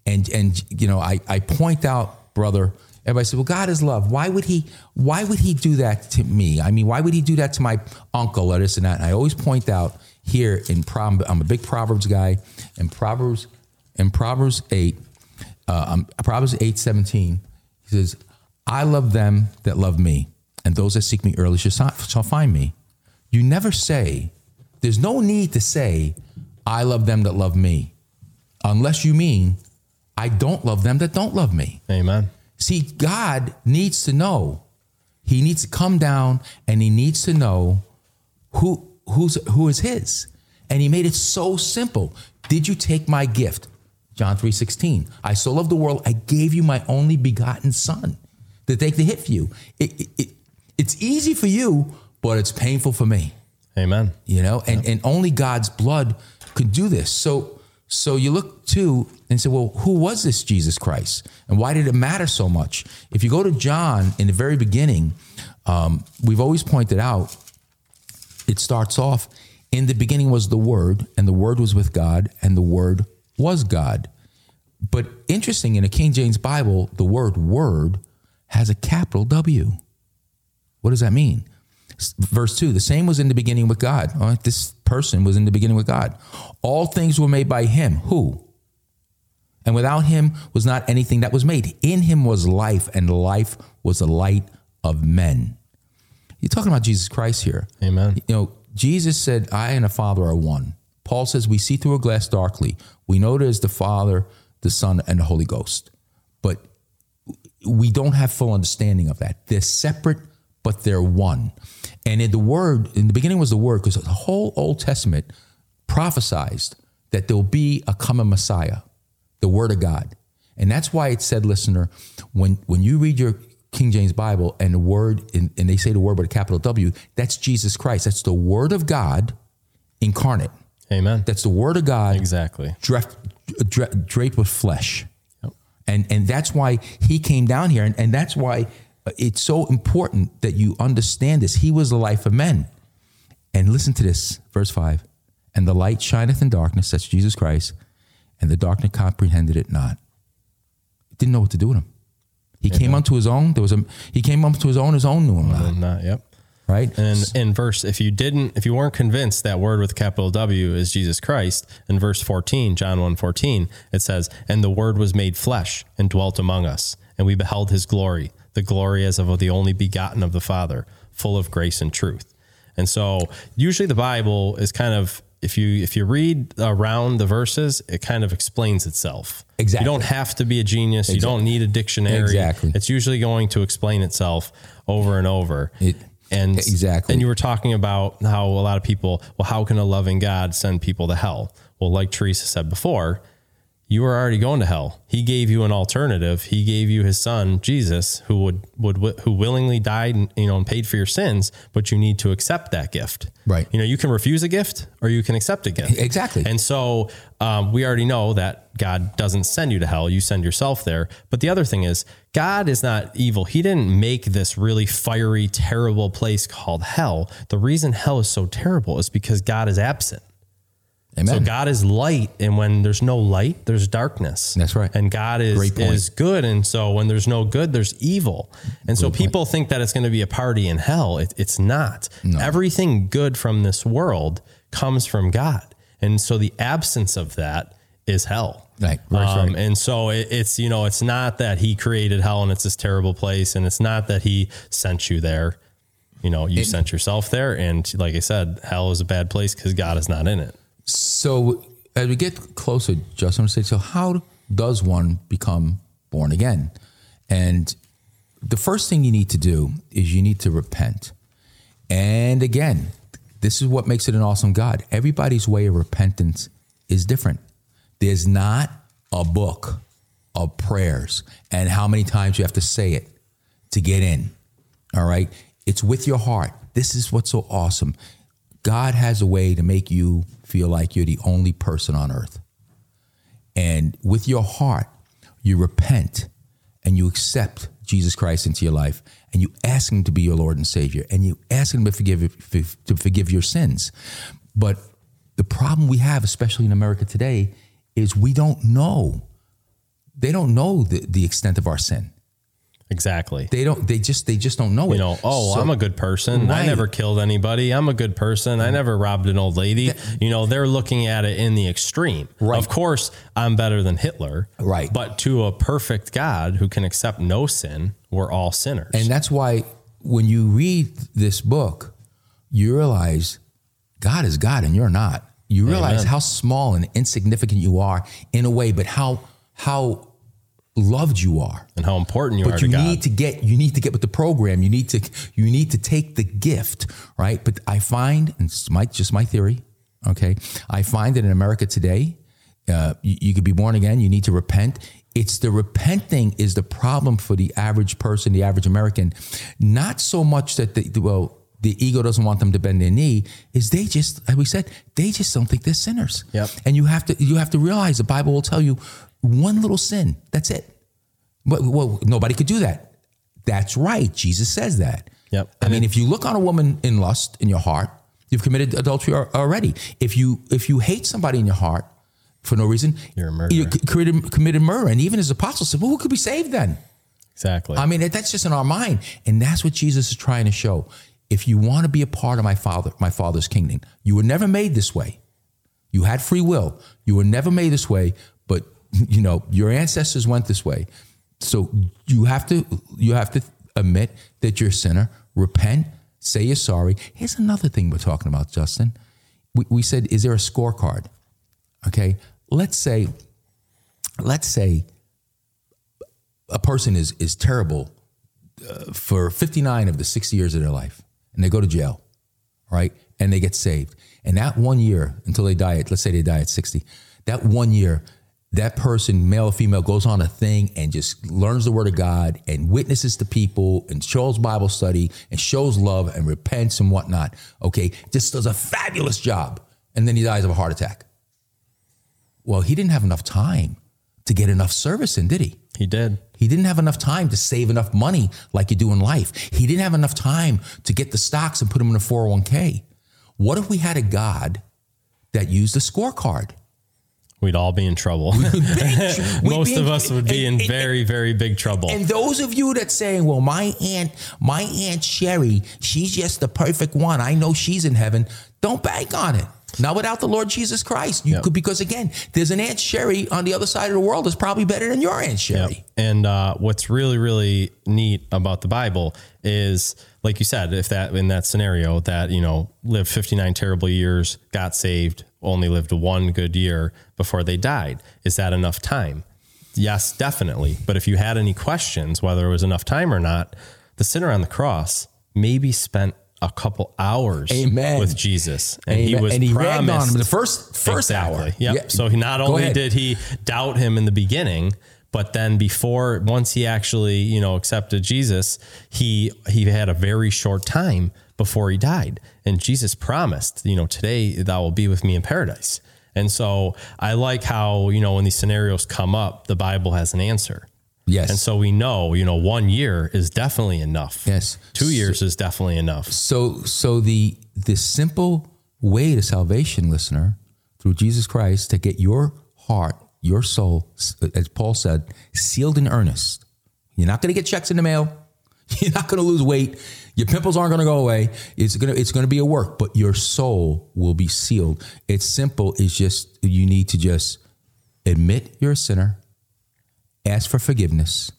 And and you know, I I point out, brother. Everybody says, "Well, God is love. Why would he? Why would he do that to me? I mean, why would he do that to my uncle or this and that?" And I always point out here in Proverbs. I'm a big Proverbs guy. In Proverbs, in Proverbs eight, uh, um, Proverbs eight seventeen, he says, "I love them that love me, and those that seek me early shall find me." You never say. There's no need to say, "I love them that love me," unless you mean, "I don't love them that don't love me." Amen. See, God needs to know. He needs to come down and he needs to know who who's who is his. And he made it so simple. Did you take my gift? John 3:16. I so loved the world, I gave you my only begotten son to take the hit for you. It, it, it- it's easy for you, but it's painful for me Amen. you know and and only god's blood could do this so so you look to and say well who was this jesus christ? And why did it matter so much? If you go to john in the very beginning um, we've always pointed out it starts off in the beginning was the word and the word was with god and the word was god. But interesting in a king james bible the word word has a capital w. What does that mean? Verse 2 the same was in the beginning with god. All right, this person was in the beginning with god. All things were made by him. Who? And without him was not anything that was made. In him was life and life was the light of men. You're talking about jesus christ here. Amen. you know jesus said i and the father are one. Paul says we see through a glass darkly. We know there's the father the son and the holy ghost. But we don't have full understanding of that. They're separate, but they're one. And in the word, in the beginning was the word, because the whole Old Testament prophesized that there'll be a coming Messiah, the word of God. And that's why it said, listener, when when you read your King James Bible and the word, and, and they say the word with a capital W, that's Jesus Christ. That's the word of God incarnate. Amen. That's the word of God exactly. draped, dra- draped with flesh. And, and that's why he came down here. And, and that's why it's so important that you understand this. He was the life of men. And listen to this, verse 5. And the light shineth in darkness, that's Jesus Christ, and the darkness comprehended it not. Didn't know what to do with him. He came unto his own. There was a he came unto his own, his own knew him not. Uh, yep. right? And in verse, if you didn't, if you weren't convinced that word with capital W is Jesus Christ, in verse 14, John 1 14, it says, And the word was made flesh and dwelt among us, and we beheld his glory, the glory as of the only begotten of the Father, full of grace and truth. And so usually the Bible is kind of if you if you read around the verses, it kind of explains itself. Exactly. You don't have to be a genius. You don't need a dictionary. Exactly. It's usually going to explain itself over and over. It- and exactly. And you were talking about how a lot of people, well, how can a loving God send people to hell? Well, like Teresa said before, you were already going to hell. He gave you an alternative. He gave you his son, Jesus, who would, would, who willingly died, and, you know, and paid for your sins, but you need to accept that gift. Right. You know, you can refuse a gift or you can accept a gift. Exactly. And so um, we already know that God doesn't send you to hell. You send yourself there. But the other thing is, God is not evil. He didn't make this really fiery, terrible place called hell. The reason hell is so terrible is because God is absent. Amen. So God is light, and when there's no light, there's darkness. That's right. And God is is good, and so when there's no good, there's evil. And so people think that it's going to be a party in hell. It, it's not. Everything good from this world comes from God, and so the absence of that is hell. Right. Um, right. And so it, it's you know it's not that He created hell and it's this terrible place, and it's not that He sent you there. You know, you sent yourself there, and like I said, hell is a bad place because God is not in it. So as we get closer, Justin, I'm gonna say, so how does one become born again? And the first thing you need to do is you need to repent. And again, this is what makes it an awesome God. Everybody's way of repentance is different. There's not a book of prayers and how many times you have to say it to get in. All right. It's with your heart. This is what's so awesome. God has a way to make you feel like you're the only person on earth. And with your heart, you repent and you accept Jesus Christ into your life and you ask him to be your Lord and Savior and you ask him to forgive to forgive your sins. But the problem we have, especially in America today, is we don't know. They don't know the, the extent of our sin. Exactly. They don't they just they just don't know it. you know, oh, So- I'm a good person. I never killed anybody. I'm a good person. I never robbed an old lady. you know, they're looking at it in the extreme. Right. Of course, I'm better than Hitler. Right. But to a perfect God who can accept no sin, we're all sinners. And that's why when you read this book, you realize God is God and you're not. You realize Amen. how small and insignificant you are in a way, but how how loved you are. and how important you are But to you God. need to get you need to get with the program. You need to you need to take the gift, right? But I find, and it's my just my theory, okay. I find that in America today, uh, you, you could be born again. You need to repent. It's the repenting is the problem for the average person, the average American. Not so much that the well, the ego doesn't want them to bend their knee. Is they just, as we said, they just don't think they're sinners. Yep. And you have to you have to realize the Bible will tell you one little sin. That's it. But well, nobody could do that. That's right. Jesus says that. Yep. I mean, if you look on a woman in lust in your heart, you've committed adultery already. If you if you hate somebody in your heart for no reason, You're a murderer. You committed, committed murder. And even as apostles said, well, who could be saved then? exactly. I mean, that's just in our mind, and that's what Jesus is trying to show. If you want to be a part of my father, my father's kingdom, you were never made this way. You had free will. You were never made this way, but you know your ancestors went this way. So you have to you have to admit that you're a sinner. Repent. Say you're sorry. Here's another thing we're talking about, Justin. We, we said, is there a scorecard? Okay. Let's say, let's say a person is is terrible uh, for 59 of the 60 years of their life and they go to jail right and they get saved and that one year until they die at let's say they die at 60 that one year that person male or female goes on a thing and just learns the word of god and witnesses to people and shows bible study and shows love and repents and whatnot okay just does a fabulous job and then he dies of a heart attack well he didn't have enough time to get enough service in did he he did. he didn't have enough time to save enough money like you do in life. He didn't have enough time to get the stocks and put them in a 401k. What if we had a God that used a scorecard? We'd all be in trouble. we'd Most be of us would be and- in and- very, very big trouble. And those of you that saying, "Well, my aunt, my aunt Sherry, she's just the perfect one. I know she's in heaven." Don't bank on it. Not without the Lord Jesus Christ. You Yep. could because again, there's an Aunt Sherry on the other side of the world that's probably better than your Aunt Sherry. And uh, what's really, really neat about the Bible is, like you said, if that in that scenario that you know lived 59 terrible years, got saved, only lived one good year before they died, is that enough time? Yes, definitely. But if you had any questions whether it was enough time or not, the sinner on the cross maybe spent a couple hours Amen. with Jesus, and he was And he promised on him the first- first hour. Yep. Yeah. So he not Go only ahead. did he doubt him in the beginning, but then before once he actually you know accepted Jesus, he he had a very short time before he died, and Jesus promised, you know, today thou will be with me in paradise. And so I like how you know when these scenarios come up, the Bible has an answer. Yes. And so we know, you know, one year is definitely enough. Yes. Two years is definitely enough. So so the the simple way to salvation, listener, through Jesus Christ, to get your heart, your soul, as Paul said, sealed in earnest. You're not going to get checks in the mail. You're not going to lose weight. Your pimples aren't going to go away. It's going to it's going to be a work, but your soul will be sealed. It's simple. It's just you need to just admit you're a sinner, ask for forgiveness,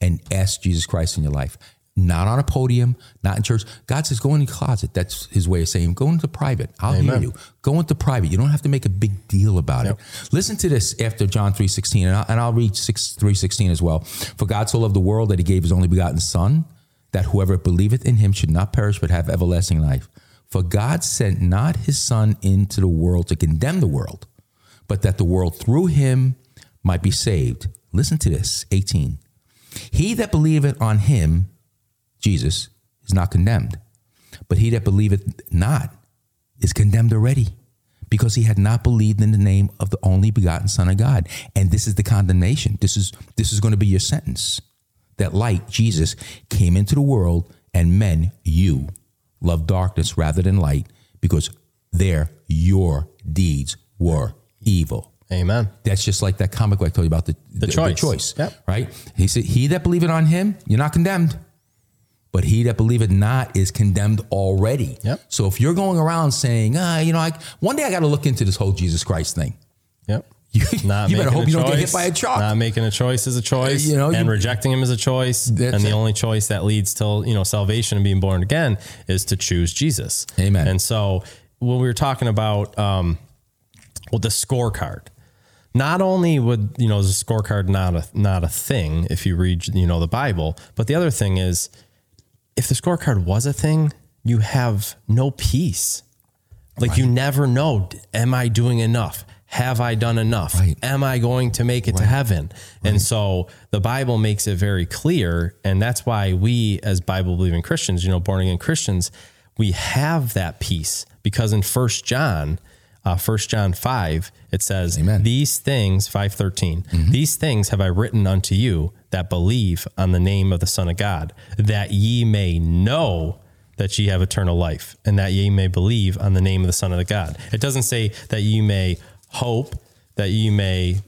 and ask Jesus Christ in your life. Not on a podium, not in church. God says, go in the closet. That's his way of saying, go into private. I'll hear you. Go into private. You don't have to make a big deal about Yep. it. Listen to this after John 3.16, and I'll, and I'll read 6, 3.16 as well. For God so loved the world that he gave his only begotten son, that whoever believeth in him should not perish but have everlasting life. For God sent not his son into the world to condemn the world, but that the world through him might be saved. Listen to this 18. He that believeth on him, Jesus, is not condemned, but he that believeth not is condemned already because he had not believed in the name of the only begotten son of God. And this is the condemnation. This is this is going to be your sentence. That light, Jesus, came into the world and men, you, love darkness rather than light because there your deeds were evil. Amen. That's just like that comic book I told you about the, the, choice. choice. Yep. Right? He said, He that believeth on him, you're not condemned. But he that believeth not is condemned already. Yep. So if you're going around saying, ah, you know, I, one day I got to look into this whole Jesus Christ thing. Yep. You, Not you better hope you don't get hit choice. by a truck. Not making a choice is a choice, Uh, you know, and you- rejecting him is a choice. And the it. only choice that leads to you know salvation and being born again is to choose Jesus. Amen. And so when we were talking about um, well, the scorecard, not only would you know is a scorecard not a not a thing if you read you know the Bible, but the other thing is if the scorecard was a thing, you have no peace. Like you never know, am I doing enough? Have I done enough? Right. Am I going to make it to heaven? And so the Bible makes it very clear. And that's why we, as Bible believing Christians, you know, born again Christians, we have that peace because in First John, uh, John 5, it says, Amen. These things, 513, these things have I written unto you that believe on the name of the Son of God, that ye may know that ye have eternal life, and that ye may believe on the name of the Son of the God. It doesn't say that ye may hope, that ye may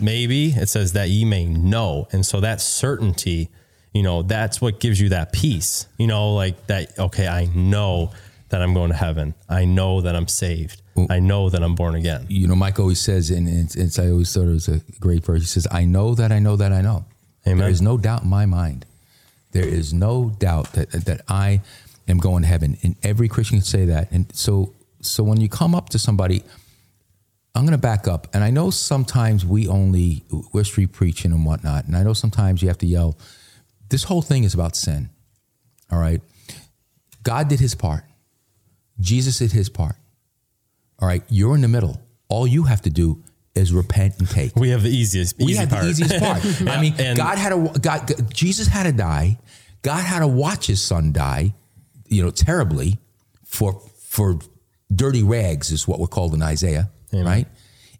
maybe. It says that ye may know. And so that certainty, you know, that's what gives you that peace. You know, like that, okay, I know that I'm going to heaven. I know that I'm saved. I know that I'm born again. you know, Mike always says, and it's, it's I always thought it was a great verse. He says, "I know that I know that I know." Amen. There is no doubt in my mind. There is no doubt that that I am going to heaven, and every Christian can say that. And so, so when you come up to somebody, I'm going to back up, and I know sometimes we only we're street preaching and whatnot, and I know sometimes you have to yell. This whole thing is about sin. All right, God did His part. Jesus did His part. All right, you're in the middle. All you have to do is repent and take. We have the easiest, We easy had part. the easiest part. I mean, and- God had to God, God- Jesus had to die. God had to watch his son die, you know, terribly for for dirty rags is what we're called in Isaiah, right?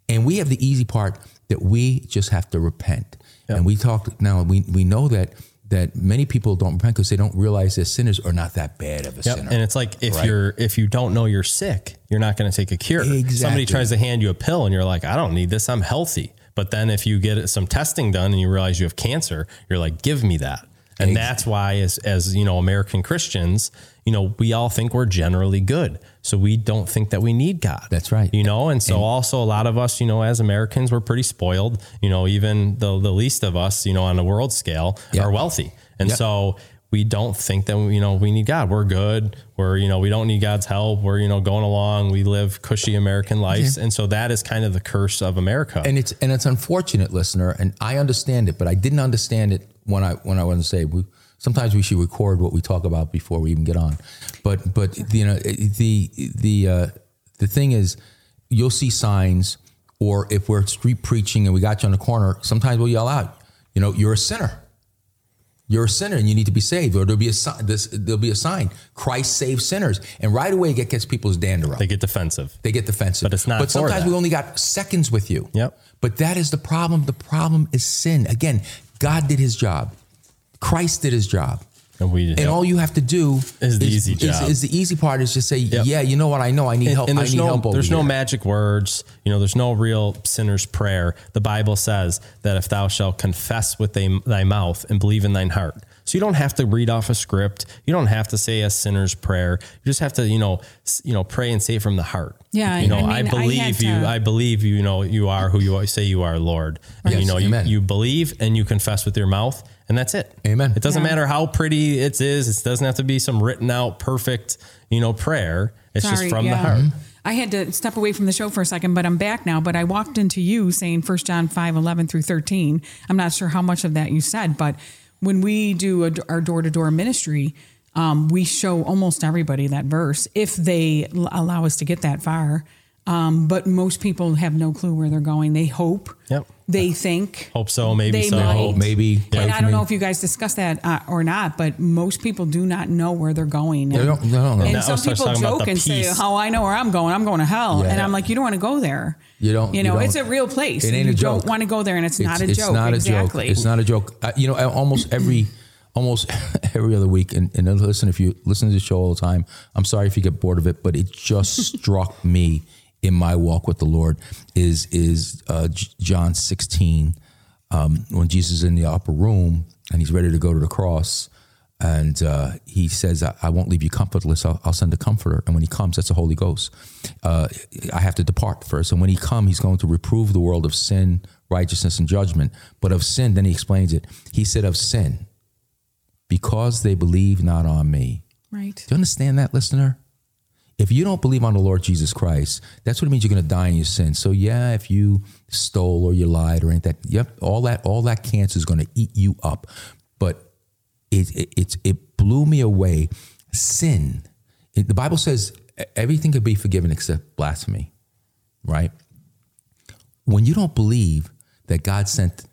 And we have the easy part that we just have to repent. And we talked now we we know that that many people don't repent because they don't realize their sinners are not that bad of a Yep. sinner. And it's like if Right. you're if you don't know you're sick, you're not going to take a cure. Exactly. Somebody tries to hand you a pill and you're like, I don't need this. I'm healthy. But then if you get some testing done and you realize you have cancer, you're like, give me that. And that's why as as you know, American Christians, you know, we all think we're generally good. So we don't think that we need God. That's right. You know, and so also a lot of us, you know, as Americans, we're pretty spoiled. You know, even the the least of us, you know, on a world scale, Yeah. are wealthy, and Yeah. so we don't think that you know we need God. We're good. We're you know we don't need God's help. We're you know going along. We live cushy American lives, and so that is kind of the curse of America. and it's and it's unfortunate, listener, and I understand it, but I didn't understand it when I when I to say we. Sometimes we should record what we talk about before we even get on, but but you know the the uh, the thing is, you'll see signs, or if we're street preaching and we got you on the corner, sometimes we'll yell out, you know, you're a sinner. You're a sinner and you need to be saved, or there'll be a sign. This, there'll be a sign. Christ saves sinners, and right away it gets people's dander up. they get defensive. They get defensive. But it's not But sometimes that. we only got seconds with you. Yep. But that is the problem. The problem is sin. Again, God did his job. Christ did his job. And we And yep. all you have to do Is the easy job. Is, is the easy part is just say, Yep. yeah, you know what? I know I need and, help. and I there's need no help over there's no here. magic words. You know, there's no real sinner's prayer. The Bible says that if thou shalt confess with thy, thy mouth and believe in thine heart. So you don't have to read off a script. You don't have to say a sinner's prayer. You just have to, you know, you know, pray and say from the heart. Yeah, you know, I I, mean, I believe had you. to- I believe you. You know, you are who you say you are, Lord. And Yes, you know, you, you believe and you confess with your mouth, and that's it. Amen. It doesn't Yeah. matter how pretty it is. It doesn't have to be some written out perfect, you know, prayer. It's just Sorry, from the yeah. heart. I had to step away from the show for a second, but I'm back now. But I walked into you saying 1 John 5, 11 through 13. I'm not sure how much of that you said, but when we do a, our door to door ministry, um, we show almost everybody that verse if they allow us to get that far. Um, but most people have no clue where they're going. They hope. Yep. They think. Hope so, maybe They so. might. Oh, maybe. pray And I don't me. know if you guys discussed that uh, or not, but most people do not know where they're going. They don't- they don't know. And Now some people joke the and say, peace. "How I know where I'm going? I'm going to hell." Yeah. And I'm like, "You don't want to go there. You don't- You you know, don't. it's a real place. It ain't you a joke. don't want to go there, and it's, not a it's joke. It's not a exactly. joke. It's not a joke. Uh, you know, almost every, almost every other week, and, and listen, if you listen to the show all the time, I'm sorry if you get bored of it, but it just struck me in my walk with the Lord is is uh, John 16 um, when Jesus is in the upper room and he's ready to go to the cross. And uh, he says, I, I won't leave you comfortless. I'll, I'll send a comforter. And when he comes, that's the Holy Ghost. Uh, I have to depart first. And when he comes, he's going to reprove the world of sin, righteousness, and judgment. But of sin, then he explains it. He said, Of sin, because they believe not on me. right. Do you understand that, listener? If you don't believe on the Lord Jesus Christ, that's what it means you're going to die in your sins. So yeah, if you stole or you lied or anything, yep, all that all that cancer is going to eat you up. But it it it, it blew me away. Sin. It- the Bible says everything could be forgiven except blasphemy, right? When you don't believe that God sent,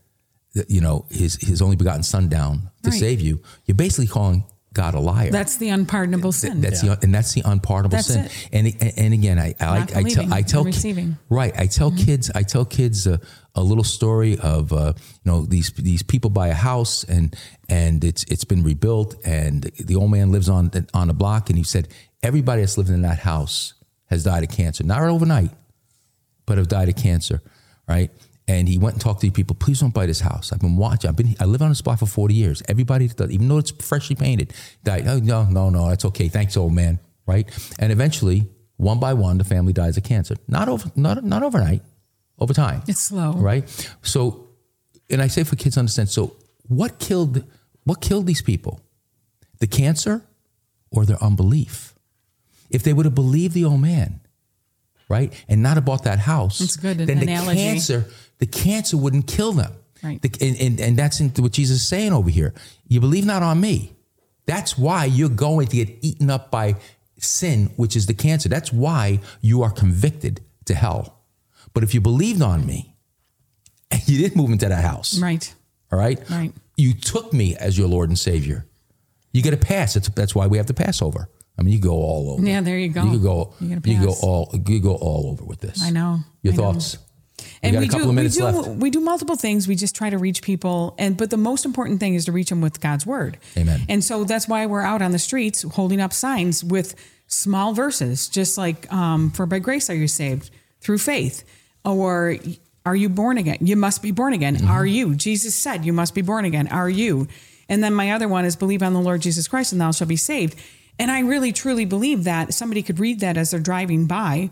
you know, his his only begotten Son down to Right. save you, you're basically calling God a liar. That's the unpardonable sin. That's the and that's the unpardonable That's sin. it. And and again, I I, I tell I tell receiving. right. I tell kids I tell kids a, a little story of uh, you know these these people buy a house and and it's it's been rebuilt and the old man lives on on the block and he said everybody that's living in that house has died of cancer, not overnight, but have died of cancer, right? And he went and talked to the people. Please don't buy this house. I've been watching. I've been. I live on this block for forty years. Everybody, that- even though it's freshly painted, died. Oh, no, no, no. That's okay. Thanks, old man. Right. And eventually, one by one, the family dies of cancer. Not over. Not not overnight. Over time. It's slow. Right. So, and I say for kids to understand. So, what killed? What killed these people? The cancer, or their unbelief? If they would have believed the old man, right, and not have bought that house, That's good then the analogy. cancer, the cancer wouldn't kill them. Right. The- and, and, and that's what Jesus is saying over here. You believe not on me. That's why you're going to get eaten up by sin, which is the cancer. That's why you are convicted to hell. But if you believed on me, you didn't move into that house. Right. All right. Right. You took me as your Lord and Savior. You get a pass. That's, that's why we have the Passover. I mean, you go all over. Yeah, there you go. You go. You get a You go all. You go all over with this. I know. Your I know. And a we do we do left. we do multiple things. We just try to reach people, and but the most important thing is to reach them with God's word. Amen. And so that's why we're out on the streets holding up signs with small verses, just like um, "For by grace are you saved through faith," or "Are you born again? You must be born again. Mm-hmm. Are you?" Jesus said, "You must be born again. Are you?" And then my other one is "Believe on the Lord Jesus Christ, and thou shalt be saved." And I really truly believe that somebody could read that as they're driving by.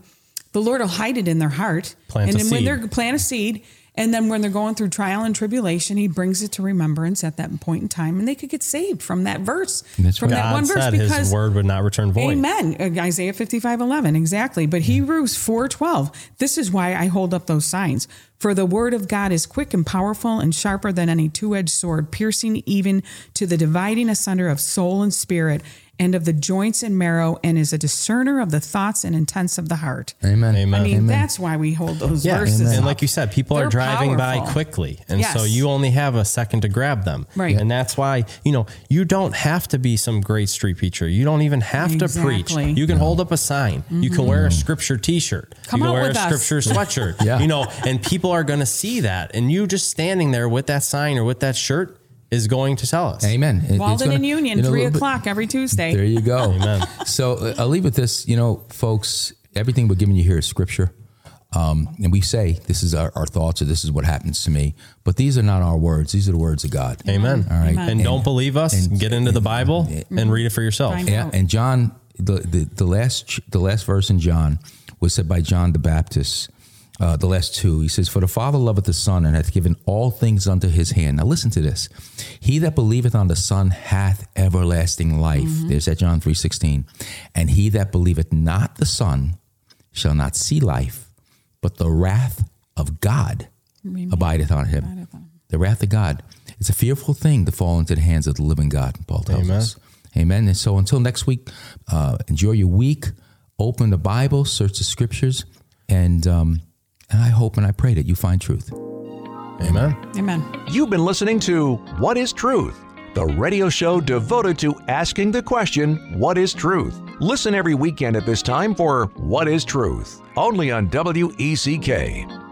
The Lord will hide it in their heart. Plant and a then when they're plant a seed, and then when they're going through trial and tribulation, he brings it to remembrance at that point in time, and they could get saved from that verse, That's from right. that God one verse, because his word would not return void. Amen. Uh, Isaiah 55 11, exactly. But Hebrews 4 12, this is why I hold up those signs. For the word of God is quick and powerful and sharper than any two edged sword, piercing even to the dividing asunder of soul and spirit and of the joints and marrow, and is a discerner of the thoughts and intents of the heart. Amen. Amen. I mean, Amen. that's why we hold those Yeah, verses. and up. like you said, people are They're driving by quickly, and so you only have a second to grab them. Right. and that's why you know you don't have to be some great street preacher. You don't even have to preach. Exactly. You can hold up a sign. You can mm-hmm. wear a scripture T-shirt. Come you can out wear a with us. scripture sweatshirt. Yeah. you know, and people are going to see that, and you just standing there with that sign or with that shirt is going to tell us. Amen. It- Walden gonna- and Union, you know, three little bit- o'clock every Tuesday. There you go. Amen. So uh, I'll leave with this. You know, folks, everything we're giving you here is scripture. Um, and we say this is our, our thoughts or this is what happens to me. But these are not our words. These are the words of God. Amen. All right. And, don't believe us. get into the Bible and read it for yourself. Yeah, out. and John, the, the the last the last verse in John was said by John the Baptist. Uh, the last two, he says, "For the Father loveth the Son, and hath given all things unto His hand." Now listen to this: He that believeth on the Son hath everlasting life. There's that John three sixteen, and he that believeth not the Son shall not see life, but the wrath of God abideth on him. The wrath of God. It's a fearful thing to fall into the hands of the living God. Paul tells Amen. us. Amen. And so until next week, uh, enjoy your week. Open the Bible, search the scriptures, and um, and I hope and I pray that you find truth. Amen. Amen. You've been listening to What is Truth, the radio show devoted to asking the question, What is truth? Listen every weekend at this time for What is Truth, only on WECK.